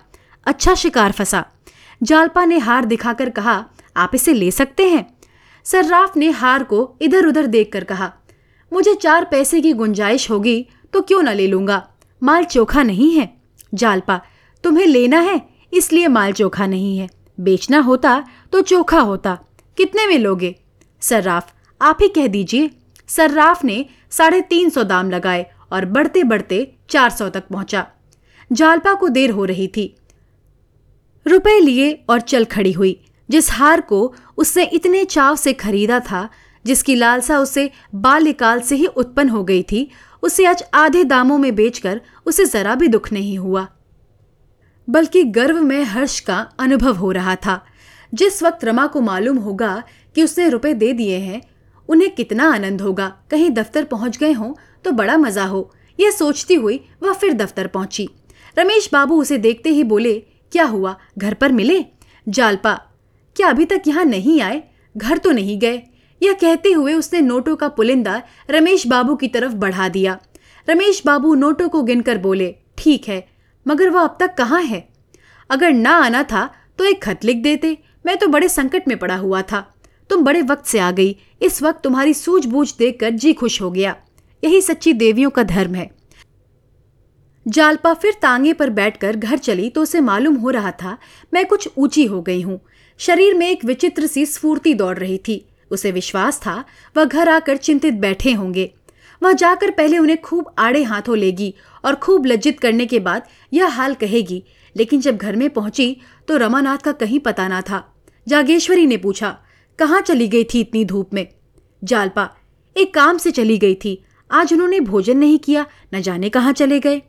अच्छा शिकार फंसा। जालपा ने हार दिखाकर कहा, आप इसे ले सकते हैं? सर्राफ ने हार को इधर उधर देखकर कहा, मुझे चार पैसे की गुंजाइश होगी तो क्यों न ले लूँगा? माल चोखा नहीं है। जालपा, तुम्हें लेना है, इसलिए माल चोखा नहीं है। बेचना होता तो चोखा होता। कितने में लोगे? सर्राफ आप ही कह दीजिए। सर्राफ ने साढ़े तीन सौ दाम लगाए और बढ़ते बढ़ते चार सौ तक पहुँचा। जालपा को देर हो रही थी। रुपए लिए और चल खड़ी हुई, जिस हार को उसने इतने चाव से खरीदा था, जिसकी लालसा उसे बाल्यकाल से ही उत्पन्न हो गई थी, उसे आज आधे दामों में बेचकर उसे जरा भी दुख नहीं हुआ। बल्कि गर्व में हर्ष का अनुभव हो रहा था। जिस वक्त रमा को मालूम होगा कि उसने रुपए दे दिए हैं, उन्हें कितना आनंद होगा, कहीं दफ्तर पहुँच गए हों तो बड़ा मज़ा हो यह सोचती हुई वह फिर दफ्तर पहुँची। रमेश बाबू उसे देखते ही बोले, क्या हुआ? घर पर मिले? जालपा, क्या अभी तक यहाँ नहीं आए? घर तो नहीं गए। यह कहते हुए उसने नोटों का पुलिंदा रमेश बाबू की तरफ़ बढ़ा दिया। रमेश बाबू नोटों को गिनकर बोले, ठीक है, मगर वह अब तक कहाँ है? अगर ना आना था तो एक खत लिख देते। मैं तो बड़े संकट में पड़ा हुआ था। तुम बड़े वक्त से आ गई। इस वक्त तुम्हारी सूझबूझ देखकर जी खुश हो गया। यही सच्ची देवियों का धर्म है। जालपा फिर तांगे पर बैठकर घर चली तो उसे मालूम हो रहा था, मैं कुछ ऊँची हो गई हूँ। शरीर में एक विचित्र सी स्फूर्ति दौड़ रही थी। उसे विश्वास था, वह घर आकर चिंतित बैठे होंगे। वह जाकर पहले उन्हें खूब आड़े हाथों लेगी और खूब लज्जित करने के बाद यह हाल कहेगी, लेकिन जब घर में पहुँची तो रमानाथ का कहीं पता ना था। जागेश्वरी ने पूछा, कहाँ चली गई थी इतनी धूप में? जालपा, एक काम से चली गई थी। आज उन्होंने भोजन नहीं किया, न जाने कहाँ चले गए।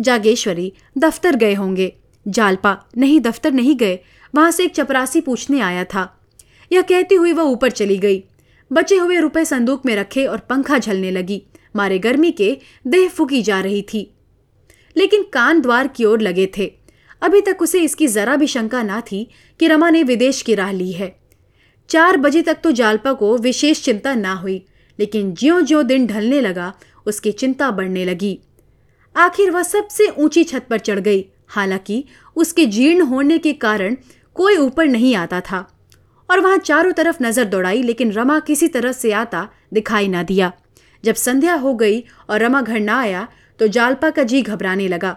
जागेश्वरी दफ्तर गए होंगे। जालपा नहीं दफ्तर नहीं गए, वहाँ से एक चपरासी पूछने आया था। यह कहती हुई वह ऊपर चली गई। बचे हुए रुपए संदूक में रखे और पंखा झलने लगी। मारे गर्मी के देह फुकी जा रही थी। लेकिन कान द्वार की ओर लगे थे। अभी तक उसे इसकी जरा भी शंका ना थी कि रमा ने विदेश की राह ली है। चार बजे तक तो जालपा को विशेष चिंता ना हुई। लेकिन ज्यो ज्यो दिन ढलने लगा, उसकी चिंता बढ़ने लगी। आखिर वह सबसे ऊँची छत पर चढ़ गई। हालाँकि उसके जीर्ण होने के कारण कोई ऊपर नहीं आता था और वहाँ चारों तरफ़ नज़र दौड़ाई, लेकिन रमा किसी तरह से आता दिखाई ना दिया। जब संध्या हो गई और रमा घर ना आया तो जालपा का जी घबराने लगा।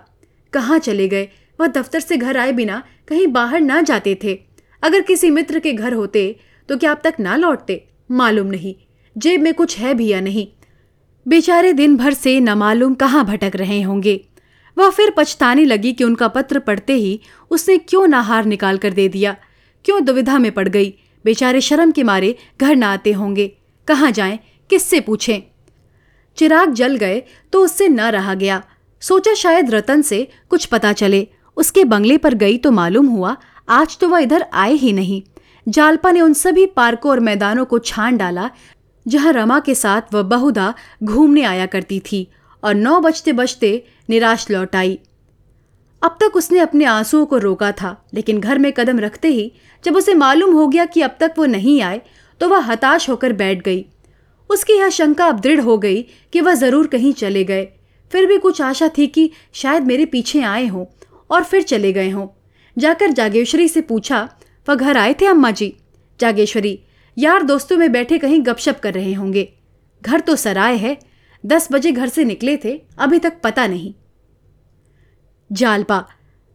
कहाँ चले गए? वह दफ्तर से घर आए बिना कहीं बाहर ना जाते थे। अगर किसी मित्र के घर होते तो क्या अब तक ना लौटते? मालूम नहीं। जेब में कुछ है भी या नहीं। बेचारे दिन भर से न मालूम कहाँ भटक रहे होंगे। वह फिर पछताने लगी कि उनका पत्र पढ़ते ही उसने क्यों नाहार निकाल कर दे दिया। क्यों दुविधा में पड़ गई। बेचारे शर्म के मारे घर ना आते होंगे। कहाँ जाएँ? किससे पूछें? चिराग जल गए तो उससे न रहा गया। सोचा शायद रतन से कुछ पता चले। उसके बंगले पर गई तो मालूम हुआ, आज तो वह इधर आए ही नहीं। जालपा ने उन सभी पार्कों और मैदानों को छान डाला जहाँ रमा के साथ वह बहुधा घूमने आया करती थी और नौ बजते बजते निराश लौट आई। अब तक उसने अपने आंसुओं को रोका था, लेकिन घर में कदम रखते ही जब उसे मालूम हो गया कि अब तक वो नहीं आए तो वह हताश होकर बैठ गई। उसकी यह शंका अब दृढ़ हो गई कि वह ज़रूर कहीं चले गए। फिर भी कुछ आशा थी कि शायद मेरे पीछे आए हों और फिर चले गए हों। जाकर जागेश्वरी से पूछा, वह घर आए थे, अम्मा जी? जागेश्वरी यार दोस्तों में बैठे कहीं गपशप कर रहे होंगे। घर तो सराय है, दस बजे घर से निकले थे, अभी तक पता नहीं। जालपा,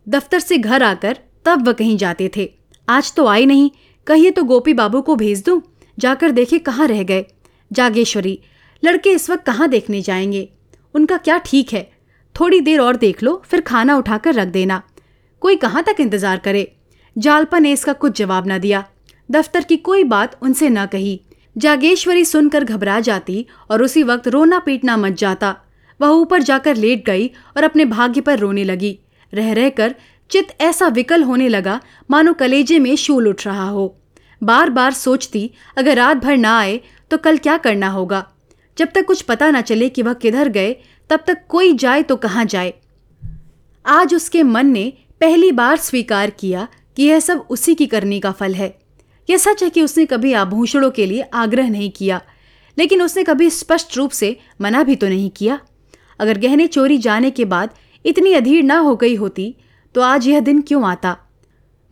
दफ्तर से घर आकर तब वह कहीं जाते थे। आज तो आए नहीं, कहिए तो गोपी बाबू को भेज दूँ, जाकर देखे कहाँ रह गए। जागेश्वरी, लड़के इस वक्त कहाँ देखने जाएँगे? उनका क्या ठीक है? थोड़ी देर और देख लो, फिर खाना उठाकर रख देना। कोई कहाँ तक इंतज़ार करे? जालपा ने इसका कुछ जवाब न दिया। दफ्तर की कोई बात उनसे न कही। जागेश्वरी सुनकर घबरा जाती और उसी वक्त रोना पीटना मच जाता। वह ऊपर जाकर लेट गई और अपने भाग्य पर रोने लगी। रह रहकर चित ऐसा विकल होने लगा, मानो कलेजे में शूल उठ रहा हो। बार बार सोचती, अगर रात भर ना आए तो कल क्या करना होगा? जब तक कुछ पता न चले कि वह किधर गए, तब तक कोई जाए तो कहाँ जाए। आज उसके मन ने पहली बार स्वीकार किया कि यह सब उसी की करनी का फल है। यह सच है कि उसने कभी आभूषणों के लिए आग्रह नहीं किया, लेकिन उसने कभी स्पष्ट रूप से मना भी तो नहीं किया। अगर गहने चोरी जाने के बाद इतनी अधीर ना हो गई होती तो आज यह दिन क्यों आता?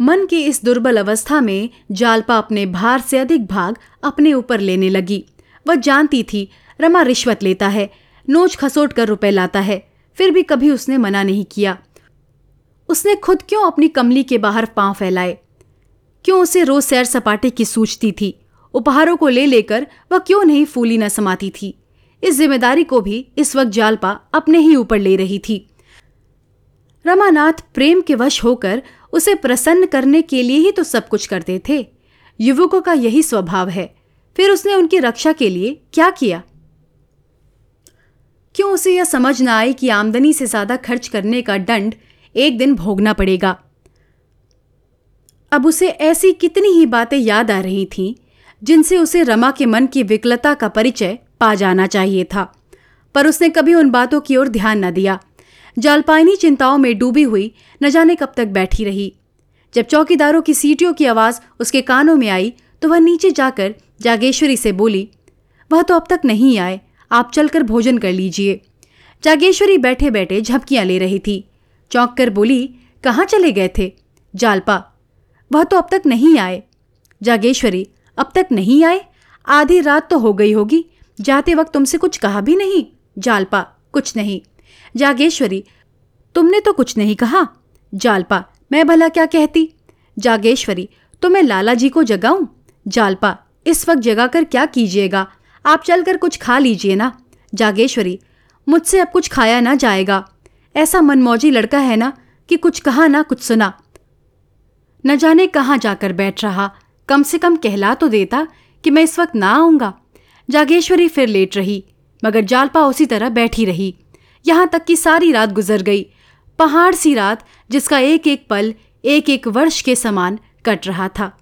मन की इस दुर्बल अवस्था में जालपा अपने भार से अधिक भाग अपने ऊपर लेने लगी। वह जानती थी, रमा रिश्वत लेता है, नोच खसोट कर रुपए लाता है, फिर भी कभी उसने मना नहीं किया। उसने खुद क्यों अपनी कमली के बाहर पाँव फैलाए? क्यों उसे रोज सैर सपाटे की सूझती थी? उपहारों को ले लेकर वह क्यों नहीं फूली न समाती थी? इस ज़िम्मेदारी को भी इस वक्त जालपा अपने ही ऊपर ले रही थी। रमानाथ प्रेम के वश होकर उसे प्रसन्न करने के लिए ही तो सब कुछ करते थे। युवकों का यही स्वभाव है। फिर उसने उनकी रक्षा के लिए क्या किया? क्यों उसे यह समझ न आई कि आमदनी से ज़्यादा खर्च करने का दंड एक दिन भोगना पड़ेगा? अब उसे ऐसी कितनी ही बातें याद आ रही थीं, जिनसे उसे रमा के मन की विकलता का परिचय पा जाना चाहिए था। पर उसने कभी उन बातों की ओर ध्यान न दिया। जालपाइनी चिंताओं में डूबी हुई, न जाने कब तक बैठी रही। जब चौकीदारों की सीटियों की आवाज़ उसके कानों में आई तो वह नीचे जाकर जागेश्वरी से बोली, वह तो अब तक नहीं आए, आप चलकर भोजन कर लीजिए। जागेश्वरी बैठे बैठे झपकियाँ ले रही थी। चौंक कर बोली, कहाँ चले गए थे? जालपा वह तो अब तक नहीं आए। जागेश्वरी, अब तक नहीं आए? आधी रात तो हो गई होगी। जाते वक्त तुमसे कुछ कहा भी नहीं? जालपा, कुछ नहीं। जागेश्वरी, तुमने तो कुछ नहीं कहा। जालपा, मैं भला क्या कहती? जागेश्वरी तो मैं लाला जी को जगाऊं? जालपा, इस वक्त जगाकर क्या कीजिएगा? आप चलकर कुछ खा लीजिए ना। जागेश्वरी, मुझसे अब कुछ खाया ना जाएगा। ऐसा मनमौजी लड़का है ना कि कुछ कहा ना कुछ सुना। न जाने कहाँ जाकर बैठ रहा। कम से कम कहला तो देता कि मैं इस वक्त ना आऊँगा। जागेश्वरी फिर लेट रही, मगर जालपा उसी तरह बैठी रही। यहाँ तक कि सारी रात गुजर गई। पहाड़ सी रात जिसका एक एक पल, एक एक वर्ष के समान कट रहा था।